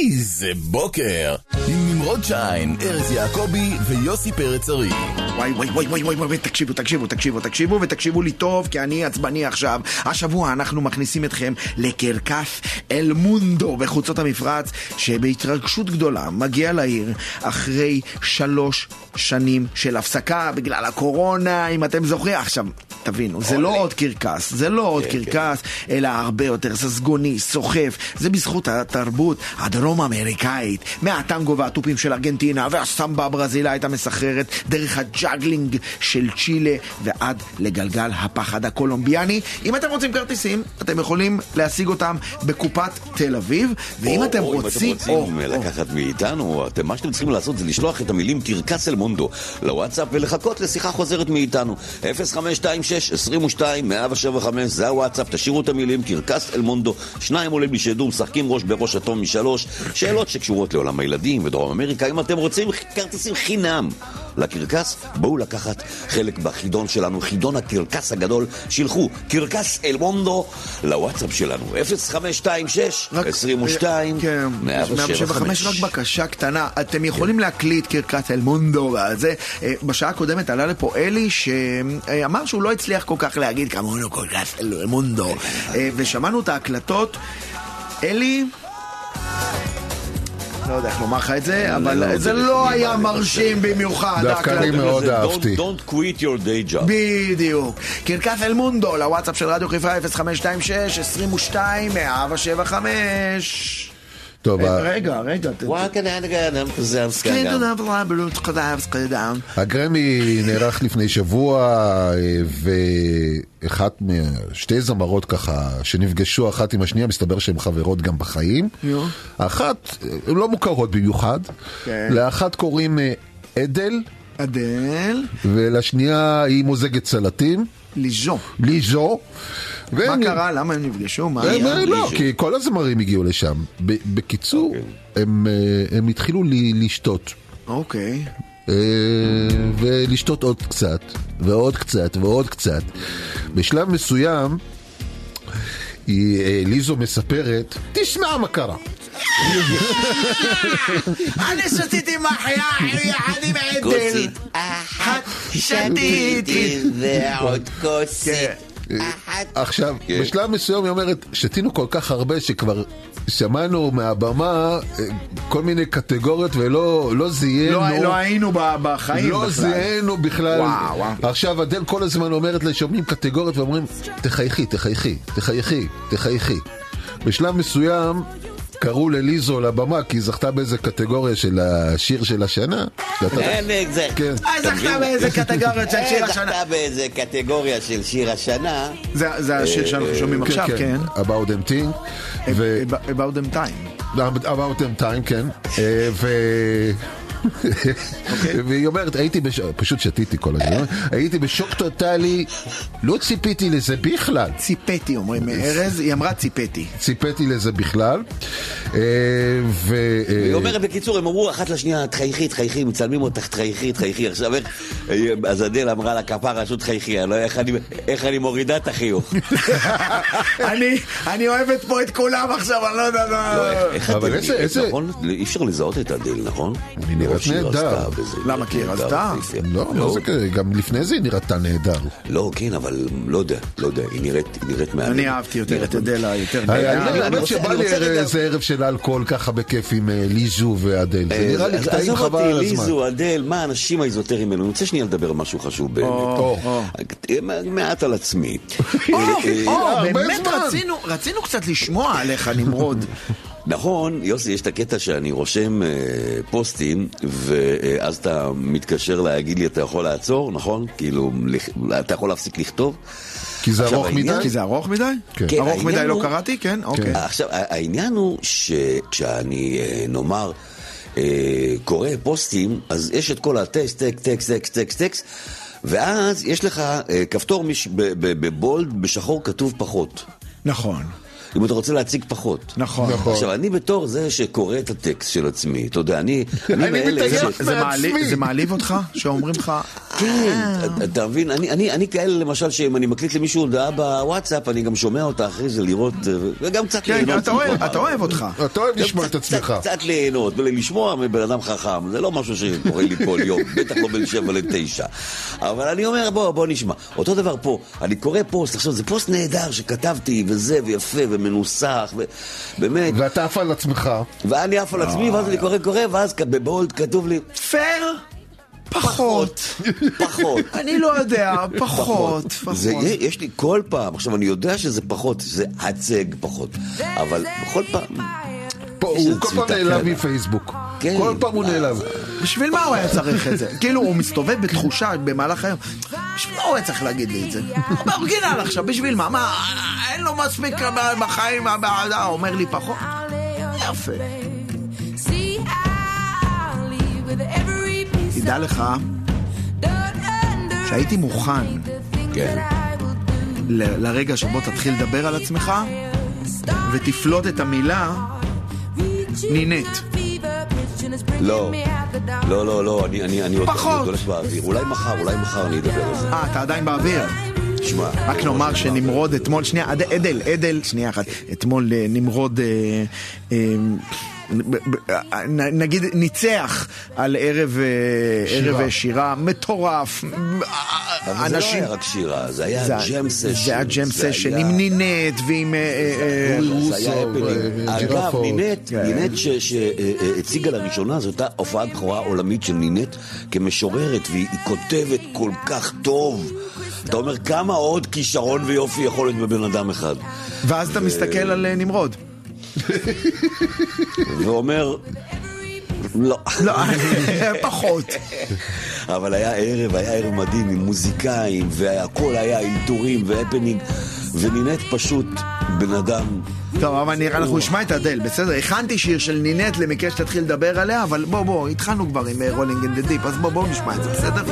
איזה בוקר. עם נמרוד שיין, ארז יעקבי ויוסי פרץ ארי. וואי וואי וואי וואי וואי וואי, תקשיבו, תקשיבו, תקשיבו, תקשיבו ותקשיבו לי טוב, כי אני עצבני עכשיו. השבוע אנחנו מכניסים אתכם לקרקס אל מונדו בחוצות המפרץ, שבהתרגשות גדולה מגיע לעיר אחרי שלוש שנים של הפסקה בגלל הקורונה, אם אתם זוכרים. עכשיו, תבינו, זה לא עוד קרקס, זה לא עוד קרקס, אלא הרבה יותר ססגוני, סוחף. זה בזכות התרבות הדרום אמריקאית, מהטנגו והתופים של ארגנטינה והסמבה הברזילאית המסחררת, דרך ה juggling של צ'ילה ועד לגלגל הפחד הקולומביאני. אם אתם רוצים כרטיסים, אתם יכולים להשיג אותם בקופת תל אביב, ואם או- אתם או רוצים... אם אתם רוצים לקחת מאיתנו, אתם- מה שאתם צריכים לעשות זה לשלוח את המילים קרקס אל מונדו לוואטסאפ ולחכות לשיחה חוזרת מאיתנו. 0526-22-175 זה הוואטסאפ, תשאירו את המילים קרקס אל מונדו. שניים עולים לשידור, משחקים ראש בראש אטום משלוש. שאלות שקשורות לעולם הילדים ודרום אמריקה. אם אתם רוצים כרטיסים חינם לקרקס, בואו לקחת חלק בחידון שלנו, חידון הקרקס הגדול. שילחו קרקס אל מונדו לוואטסאפ שלנו. 0526 22 כן, 175 רק בקשה קטנה, אתם יכולים להקליט קרקס אל מונדו וזה. אה, בשעה הקודמת עלה לפה אלי שאמר שהוא לא הצליח כל כך להגיד כמונו קרקס אל מונדו. אה, ושמענו את ההקלטות. אלי... לא יודע איך לומר לך את זה, אבל זה לא היה מרשים במיוחד. דווקא אני. מאוד אהבתי. Don't quit your day job. בדיוק. קרקס אל מונדו, לוואטסאפ של רדיו חיפה 0526 22 175 טוב, ה- רגע, רגע. ת- הגרמי נערך לפני שבוע, אה, ואחת משתי זמרות ככה שנפגשו אחת עם השנייה, מסתבר שהן חברות גם בחיים. אה, הן לא מוכרות במיוחד, כן. לאחת קוראים אה, אדל, אדל, ולשנייה היא מוזגת סלטים. ליז'ו. ליז'ו. מה קרה? למה הם נפגשו? מה הם, היה? לא, כי כל הזמרים הגיעו לשם. ב- בקיצור, הם, אה, הם התחילו ל- לשתות. אוקיי. אה, ולשתות עוד קצת, ועוד קצת, ועוד קצת. בשלב מסוים, אה, ליזו מספרת, תשמע מה קרה. אני שתיתי מחיה יחד עם עדל. כוסית אחת שתיתי. (laughs) ועוד כוסית. עכשיו, כן. בשלב מסוים היא אומרת, שתינו כל כך הרבה שכבר שמענו מהבמה אה, כל מיני קטגוריות ולא לא זיהינו. לא לא היינו בחיים לא בכלל. זיהינו בכלל. וואו, וואו. עכשיו אדל כל הזמן אומרת לה, שומעים קטגוריות ואומרים, תחייכי, תחייכי, תחייכי, תחייכי. בשלב מסוים קראו לליזו לבמה כי היא זכתה באיזה קטגוריה של השיר של השנה. אין זה. כן. אה, זכתה באיזה קטגוריות של שיר (laughs) אה, השנה. זכתה באיזה קטגוריה של שיר השנה. זה זה השיר שאנחנו שומעים עכשיו, כן. About them thing. ו- About them time. About them time, כן. אה, ו... והיא אומרת, הייתי, בש... פשוט שתיתי כל הזמן, הייתי בשוק טוטאלי, לא ציפיתי לזה בכלל. ציפיתי, אומרים (laughs) ארז, היא אמרה ציפיתי. ציפיתי לזה בכלל. אה, ו... אה, היא אומרת בקיצור, הם אמרו אחת לשנייה, תחייכי, תחייכי, מצלמים אותך, תחייכי, תחייכי. עכשיו איך, אז אדל אמרה לה, כפרה, פשוט תחייכי, אני לא יודע איך אני- מורידה את החיוך. (laughs) אני- אני אוהבת פה את כולם עכשיו, אני לא יודע... לא, איך- איך אבל איזה- איזה- נכון? אי אפשר לזהות את אדל, נכון? נראית נהדר. למה? כי היא נהדר, רצתה? יפהפייה. לא, מה זה כזה, גם לפני זה היא נראתה נהדר. לא, כן, אבל לא יודע, לא יודע, היא נראית, היא נראית מהממת. אני אהבתי יותר את אדלה, יותר... האמת- אני האמת רוצה- שבא אני לי רוצה רגע- איזה ערב של אלכוהול ככה בכיף עם אה, ליזו ואדל. זה נראה לי אז קטעים עזוב חבל אותי, על הזמן. ליזו, אדל, מה האנשים האיזוטריים האלו? אני רוצה שנייה לדבר על משהו חשוב באמת. מעט על עצמי. אה, אה, באמת רצינו קצת לשמוע עליך, נמרוד. נכון, יוסי, יש את הקטע שאני רושם אה, פוסטים, ואז אתה מתקשר להגיד לי, אתה יכול לעצור, נכון? כאילו, לכ- אתה יכול להפסיק לכתוב. כי זה עכשיו, ארוך העניין- מדי? כי זה ארוך מדי? כן. כן, ארוך מדי לא הוא- קראתי? כן, אוקיי. עכשיו, ה- העניין הוא שכשאני, אה, נאמר, אה, קורא פוסטים, אז יש את כל הטקסט, טקסט, טקסט, טקסט, טקסט, טקסט, ואז יש לך אה, כפתור מש- ב- ב- בבולד, בשחור כתוב פחות. נכון. אם אתה רוצה להציג פחות. נכון. נכון. עכשיו, אני בתור זה שקורא את הטקסט של עצמי, אתה יודע, אני... (laughs) אני מאלה מטייח ש- זה מעצמי. מעליב- זה מעליב אותך? שאומרים לך... כן, אתה- אתה מבין? אני- אני אני כאלה, למשל, שאם אני מקליט למישהו הודעה בוואטסאפ, אני גם שומע אותה אחרי זה לראות, אה, וגם קצת כן, ליהנות. אתה אוהב- אתה אוהב אותך. אתה אוהב לשמוע את עצמך. קצת- קצת ליהנות ולשמוע מבן אדם חכם, זה לא משהו שקורה לי כל יום, (laughs) בטח לא בין שבע לתשע. אבל אני אומר, בוא, בוא נשמע. אותו דבר פה, אני קורא פוסט, עכשיו זה פוסט נהדר שכתבתי, וזה, ויפה, ומנוסח, ובאמת, ואתה עף על עצמך. ואני עף על עצמי, ואז אני קורא, קורא, ואז בבולד כתוב לי, פייר? פחות. פחות. (laughs) אני לא יודע, (laughs) פחות. פחות. זה, יש לי כל פעם, עכשיו אני יודע שזה פחות, זה הצג פחות, אבל בכל פעם, הוא כל פעם קטנה. מפייסבוק. כן. כל פעם הוא נעלם. בשביל מה הוא היה צריך את זה? (laughs) כאילו, הוא מסתובב בתחושה במהלך היום. בשביל מה הוא היה צריך להגיד לי את זה? באורגינל עכשיו, בשביל מה? מה, אין לו מספיק בחיים, הוא אומר לי פחות? יפה. תדע לך שהייתי מוכן כן, ל- לרגע שבו תתחיל לדבר על עצמך ותפלוט את המילה נינט. לא, לא, לא, לא, אני, אני, אני עוד פחות. הולך באוויר, אולי מחר, אולי מחר אני אדבר על זה. אה, אתה עדיין באוויר. שמע, רק נאמר שנמרוד אתמול, שנייה, אד- אדל, אדל, שנייה אחת, אתמול אה, נמרוד, אה, אה, נגיד, ניצח על ערב אה, שירה. ערב שירה מטורף. אבל זה לא היה רק שירה, זה היה זה- jam session. זה היה jam session עם נינט ועם... אה, אה, אה, הפנינג. אגב. נינט, כן. נינט שהציגה לראשונה, זו הייתה הופעת בכורה עולמית של נינט כמשוררת, והיא היא כותבת כל כך טוב. אתה אומר, כמה עוד כישרון ויופי יכול להיות בבן אדם אחד? ואז אתה מסתכל על אה, נמרוד. ואומר, לא. לא, (laughs) פחות. אבל היה ערב, היה ערב מדהים עם מוזיקאים, והכל היה אלתורים והפנינג, ונינט פשוט בן אדם... טוב, אבל נראה, אנחנו נשמע את אדל, בסדר? הכנתי שיר של נינט למקרה שתתחיל לדבר עליה, אבל בוא, בוא, התחלנו כבר עם Rolling in the Deep, אז בוא, בוא נשמע את זה, בסדר?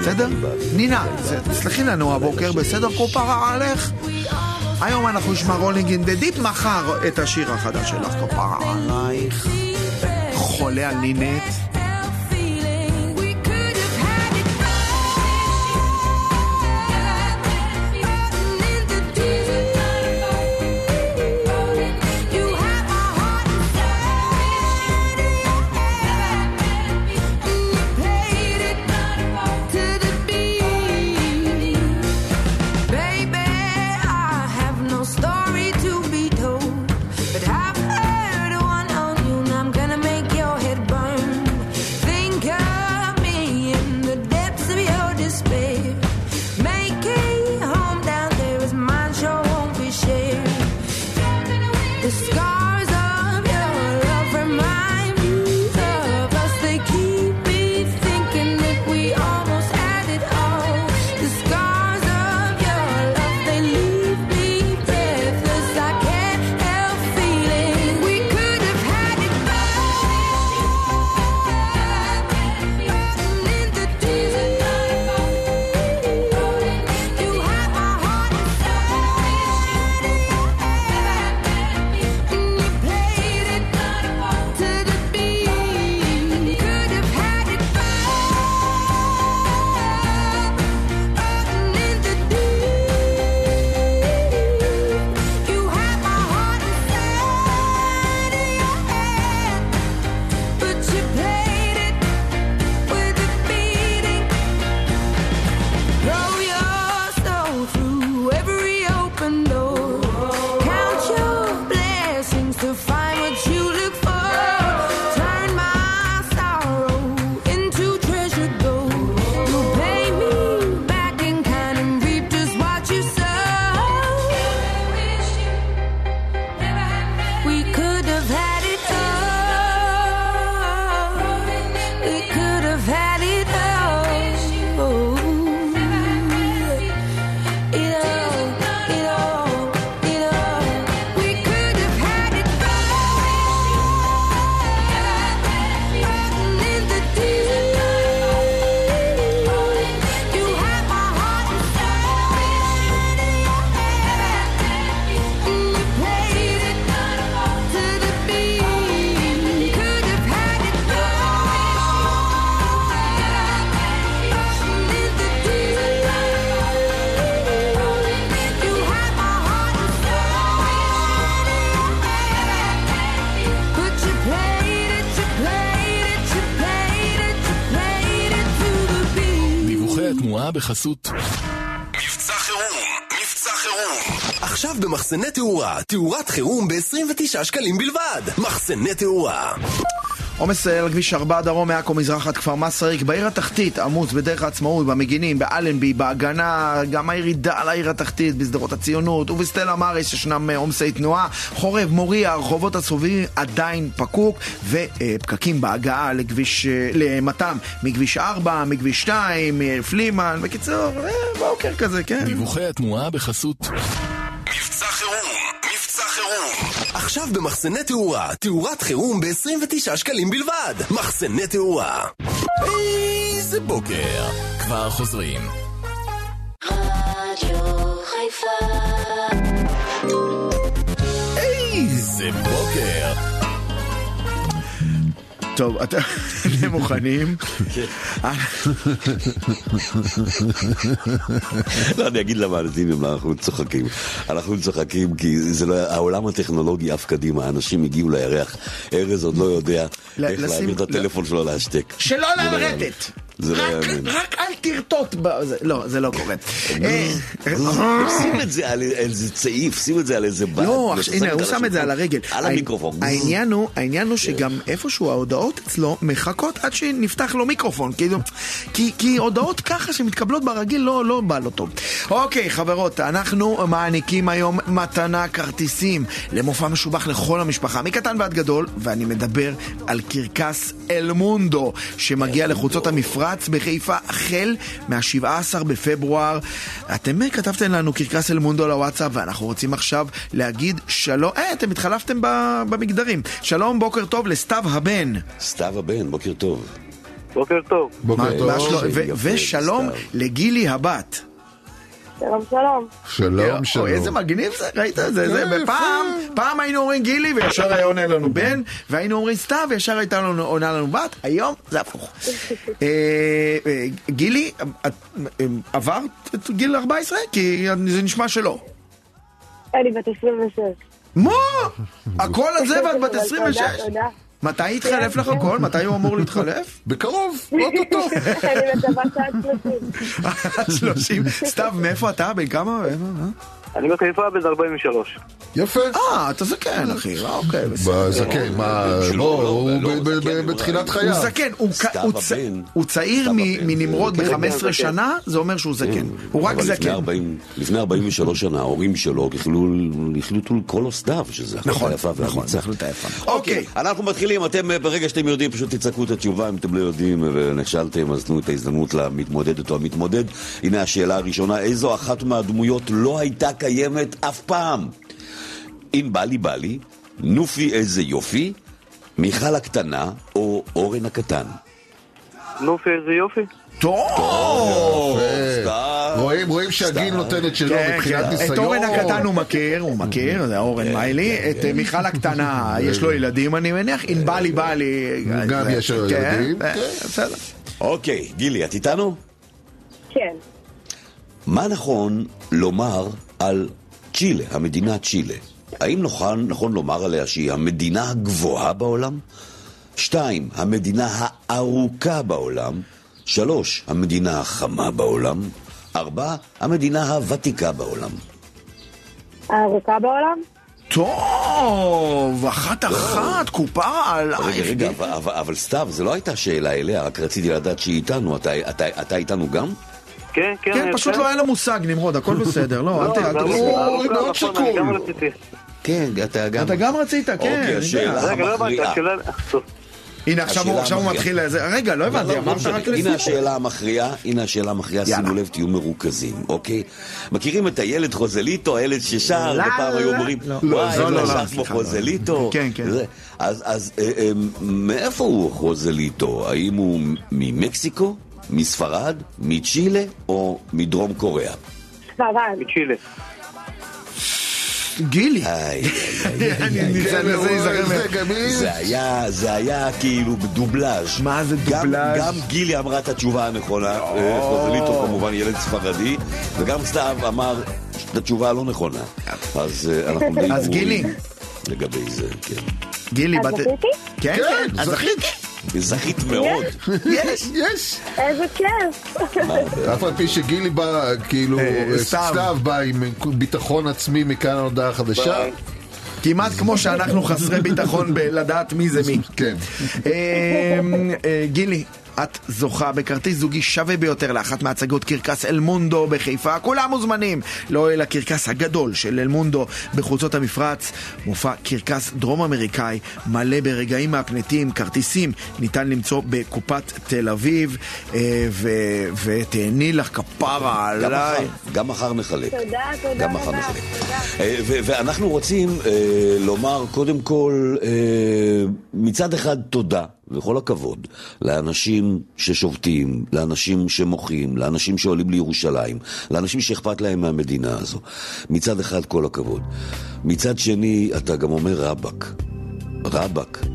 בסדר? נינט, תסלחי לנו הבוקר, בסדר? כפרה עליך? היום אנחנו נשמע Rolling in the Deep, מחר את השיר החדש שלך, כפרה עלייך. חולה על נינט. תאורה, תאורת חירום ב-29 שקלים בלבד. מחסני תאורה. עומס אה, על כביש 4 דרום מעכו מזרח עד כפר מסריק, בעיר התחתית, עמוס בדרך העצמאות, במגינים, באלנבי, בהגנה, גם הירידה לעיר התחתית, בשדרות הציונות. ובסטלה מאריס ישנם אה, עומסי תנועה, חורב, מוריה, הרחובות הצהובים עדיין פקוק, ופקקים בהגעה לכביש, אה, למתם, מכביש 4, מכביש 2, פלימן, בקיצור, אה, בוקר כזה, כן. דיווחי התנועה בחסות עכשיו במחסני תאורה, תאורת חירום ב-29 שקלים בלבד. מחסני תאורה. איזה בוקר. כבר חוזרים. טוב, אתם מוכנים? לא, אני אגיד למאזינים למה אנחנו צוחקים. אנחנו צוחקים כי זה לא, העולם הטכנולוגי עף קדימה, אנשים הגיעו לירח, ארז עוד לא יודע איך להעביר את הטלפון שלו להשתק. שלא לא. יאמן. זה לא רק- יאמן. רק אל תרטוט. לא, זה לא קורה. אה, שים את זה על איזה צעיף, שים את זה על איזה בד. לא, ותשים הנה, הוא שם את זה על הרגל. על המיקרופון. העניין הוא, הוא שגם איפשהו ההודעות אצלו מחכות עד שנפתח לו מיקרופון. כאילו, כי, כי הודעות ככה שמתקבלות ברגיל לא, לא בא לו טוב. אוקיי, חברות, אנחנו מעניקים היום מתנה כרטיסים למופע משובח לכל המשפחה, מקטן ועד גדול, ואני מדבר על קרקס אל מונדו, שמגיע לחוצות המפרץ בחיפה החל מה-17 בפברואר. אתם אה, כתבתם לנו קרקס אל מונדו לוואטסאפ, ואנחנו רוצים עכשיו להגיד שלום, אה, אתם התחלפתם ב- במגדרים. שלום, בוקר טוב לסתיו הבן. סתיו הבן, בוקר טוב. בוקר טוב. בוקר מה- טוב. מה שלום? ו- יפה, ושלום סתיו. לגילי הבת. שלום, שלום. שלום, שלום. אוי, איזה מגניב זה, ראית? זה, זה, כן, בפעם, פעם היינו אומרים גילי וישר היה עונה לנו בן, והיינו אומרים סתיו וישר הייתה לנו עונה לנו בת, היום זה הפוך. (laughs) אה, אה, גילי, את אה, עברת את גיל 14? כי זה נשמע שלא. אני בת 26. מה? הכל הזה ואת בת אבל 26? תודה, תודה. מתי יתחלף לך הכל? מתי הוא אמור להתחלף? (laughs) בקרוב, אוטוטו. (laughs) אני מקווה שעד 30. עד 30. סתיו, מאיפה אתה? בן כמה? אני בחיפה בן 43. יפה. אה, אתה זקן, אחי. אה, אוקיי, בסדר. בזקן, מה, לא, הוא זקן. בתחילת חייו. זקן, הוא סתיו הוא צעיר מנמרוד זה- ב-15 כן, שנה, זה אומר שהוא זקן. הוא רק זקן. 40 לפני 43 שנה, ההורים שלו החליטו לקרוא לו סתיו, שזה החלטה נכון, יפה נכון, ואמיצה. זה החלטה יפה. אוקיי, אנחנו מתחילים, אתם אה, ברגע שאתם יודעים פשוט תצעקו את התשובה, אם אתם לא יודעים ונכשלתם אז תנו את ההזדמנות למתמודדת או המתמודד. הנה השאלה הראשונה, איזו אחת מהדמויות לא הייתה קיימת אף פעם? אם בא לי בא לי, נופי איזה יופי, מיכל הקטנה או אורן הקטן. נופי, איזה יופי. טוב! רואים, רואים שהגיל נותן את שלו כן, מבחינת כן. ניסיון. את אורן הקטן הוא מכיר, הוא מכיר, זה אורן מיילי. את מיכל הקטנה, (laughs) יש לו ילדים אני מניח, אם בא לי בא לי. גם יש לו כן, ילדים, אה, כן. בסדר. אוקיי, גילי, את איתנו? כן. מה נכון לומר על צ'ילה, המדינה צ'ילה? האם נכון, נכון לומר עליה שהיא המדינה הגבוהה בעולם? שתיים, המדינה הארוכה בעולם? שלוש, המדינה החמה בעולם? ארבע, המדינה הוותיקה בעולם. הארוכה בעולם? טוב, אחת אחת, קופה עלייך. רגע, רגע, אבל, אבל, אבל סתיו, זו לא הייתה שאלה אליה, רק רציתי לדעת שהיא איתנו. אתה, אתה, אתה איתנו גם? כן, כן. כן, אני- פשוט לא היה לו מושג, נמרוד, הכל בסדר. לא, אל לא, ת... אל ת- ארוכה, הוא ארוכה, מאוד נכון, שקול. כן, אתה גם... אתה גם רצית, כן. אוקיי. השאלה לא המכריעה. הנה, עכשיו הוא. מתחיל. רגע, לא הבנתי, לא, לא אמרת. רק לפני. הנה השאלה המכריעה, הנה השאלה המכריעה. שימו לב, תהיו מרוכזים, אוקיי? מכירים את הילד חוזליטו, הילד ששר, לא, ופעם לא, היו לא. אומרים, לא. וואי, לא, לא, לא, שר כמו חוזליטו? כן, כן. אז, אה, אה, מאיפה הוא חוזליטו? האם הוא ממקסיקו, מספרד, מצ'ילה או מדרום קוריאה? ספרד. מצ'ילה. גילי. זה היה, זה היה כאילו בדובלאז'. מה זה דובלאז'? גם גילי אמרה את התשובה הנכונה, אה, חוזליטו כמובן ילד ספרדי, וגם סתיו אמר את התשובה הלא נכונה. אז אה, אנחנו (laughs) די אז גילי. לגבי זה, כן. גילי, אז בת... זכיתי? כן, כן, כן, זכית מאוד. יש, יש. איזה כיף. אף על פי שגילי בא, כאילו, אה, סתיו. בא עם ביטחון עצמי מכאן הודעה חדשה. כמעט כמו שאנחנו חסרי ביטחון בלדעת מי זה מי. כן. אה, אה, גילי, את זוכה בכרטיס זוגי שווה ביותר לאחת מהצגות קרקס אל מונדו בחיפה. כולם מוזמנים לאוהל הקרקס הגדול של אל מונדו בחוצות המפרץ. מופע קרקס דרום אמריקאי מלא ברגעים מהפנטים. כרטיסים ניתן למצוא בקופת תל אביב. אה, ו- ותהני לך כפרה גם עליי. גם מחר נחלק. תודה, תודה גם מחר. נחלק. תודה. אה, ואנחנו רוצים אה, לומר קודם כל, מצד אחד תודה וכל הכבוד לאנשים ששובתים, לאנשים שמוחים, לאנשים שעולים לירושלים, לאנשים שאכפת להם מהמדינה הזו. מצד אחד כל הכבוד. מצד שני, אתה גם אומר רבאק. רבאק.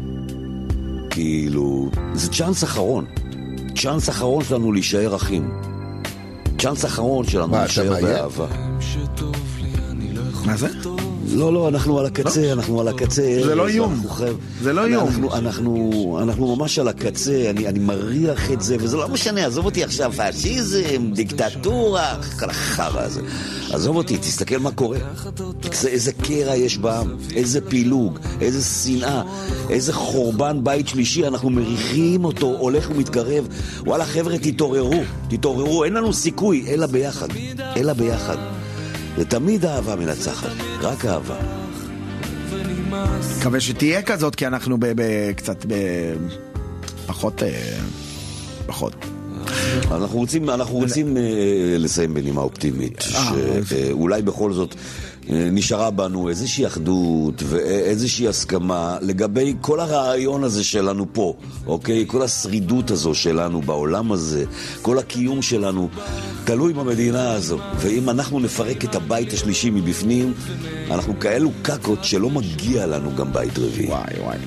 כאילו, זה צ'אנס אחרון. צ'אנס אחרון שלנו להישאר אחים. צ'אנס אחרון שלנו להישאר? באהבה. מה זה? לא, לא, אנחנו על הקצה, אנחנו על הקצה. זה לא איום. אנחנו חייב- זה לא איום. אנחנו, אנחנו, אנחנו ממש על הקצה, אני, אני מריח את זה, וזה לא משנה, עזוב אותי עכשיו, פאשיזם, דיקטטורה, כל החרא הזה. עזוב אותי, תסתכל מה קורה. זה, איזה קרע יש בעם, איזה פילוג, איזה שנאה, איזה חורבן בית שלישי, אנחנו מריחים אותו, הולך ומתקרב. וואלה, חבר'ה, תתעוררו, תתעוררו, אין לנו סיכוי, אלא ביחד, אלא ביחד. זה תמיד אהבה מנצחת, רק אהבה. מקווה שתהיה כזאת, כי אנחנו קצת. פחות... אה, פחות. אנחנו רוצים, אנחנו רוצים אה, לסיים בנימה אופטימית, שאולי בכל זאת אה, נשארה בנו איזושהי אחדות ואיזושהי הסכמה לגבי כל הרעיון הזה שלנו פה, אוקיי? כל השרידות הזו שלנו בעולם הזה, כל הקיום שלנו, תלוי במדינה הזו. ואם אנחנו נפרק את הבית השלישי מבפנים, אנחנו כאלו קקות שלא מגיע לנו גם בית רביעי. וואי וואי.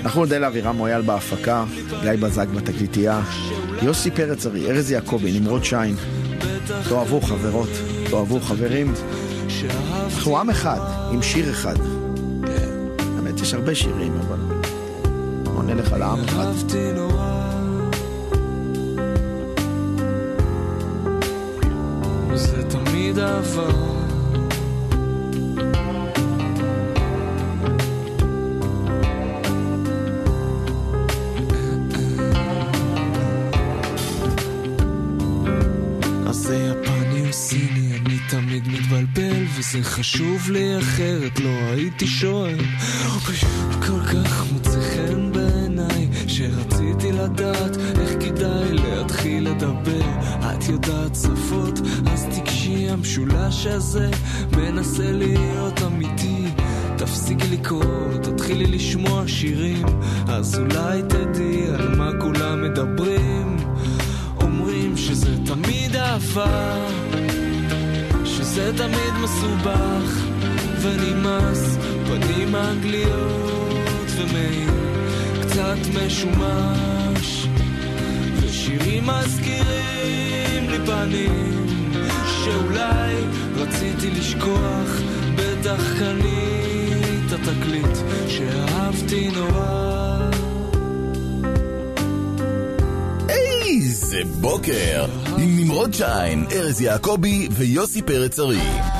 אנחנו נודה לאבירם מויאל בהפקה, גיא בזק בתקליטייה, יוסי פרץ ארי, ארז יעקבי, נמרוד שיין. תאהבו חברות, תאהבו חברים. אנחנו עם אחד, עם שיר אחד. האמת, יש הרבה שירים, אבל... בוא נלך על העם אחד. זה תמיד אהבה חשוב לי אחרת, לא הייתי שואל. כל כך מוצא חן בעיניי שרציתי לדעת איך כדאי להתחיל לדבר. את יודעת שפות, אז תיגשי המשולש הזה מנסה להיות אמיתי. תפסיקי לקרוא, תתחילי לשמוע שירים אז אולי תדעי על מה כולם מדברים. אומרים שזה תמיד אהבה שזה תמיד מסובך ונמאס פנים אנגליות ומעיל קצת משומש. ושירים מזכירים לי פנים שאולי רציתי לשכוח בטח קנית תקליט שאהבתי נורא איזה בוקר! עם נמרוד שיין, ארז יעקבי ויוסי פרץ ארי.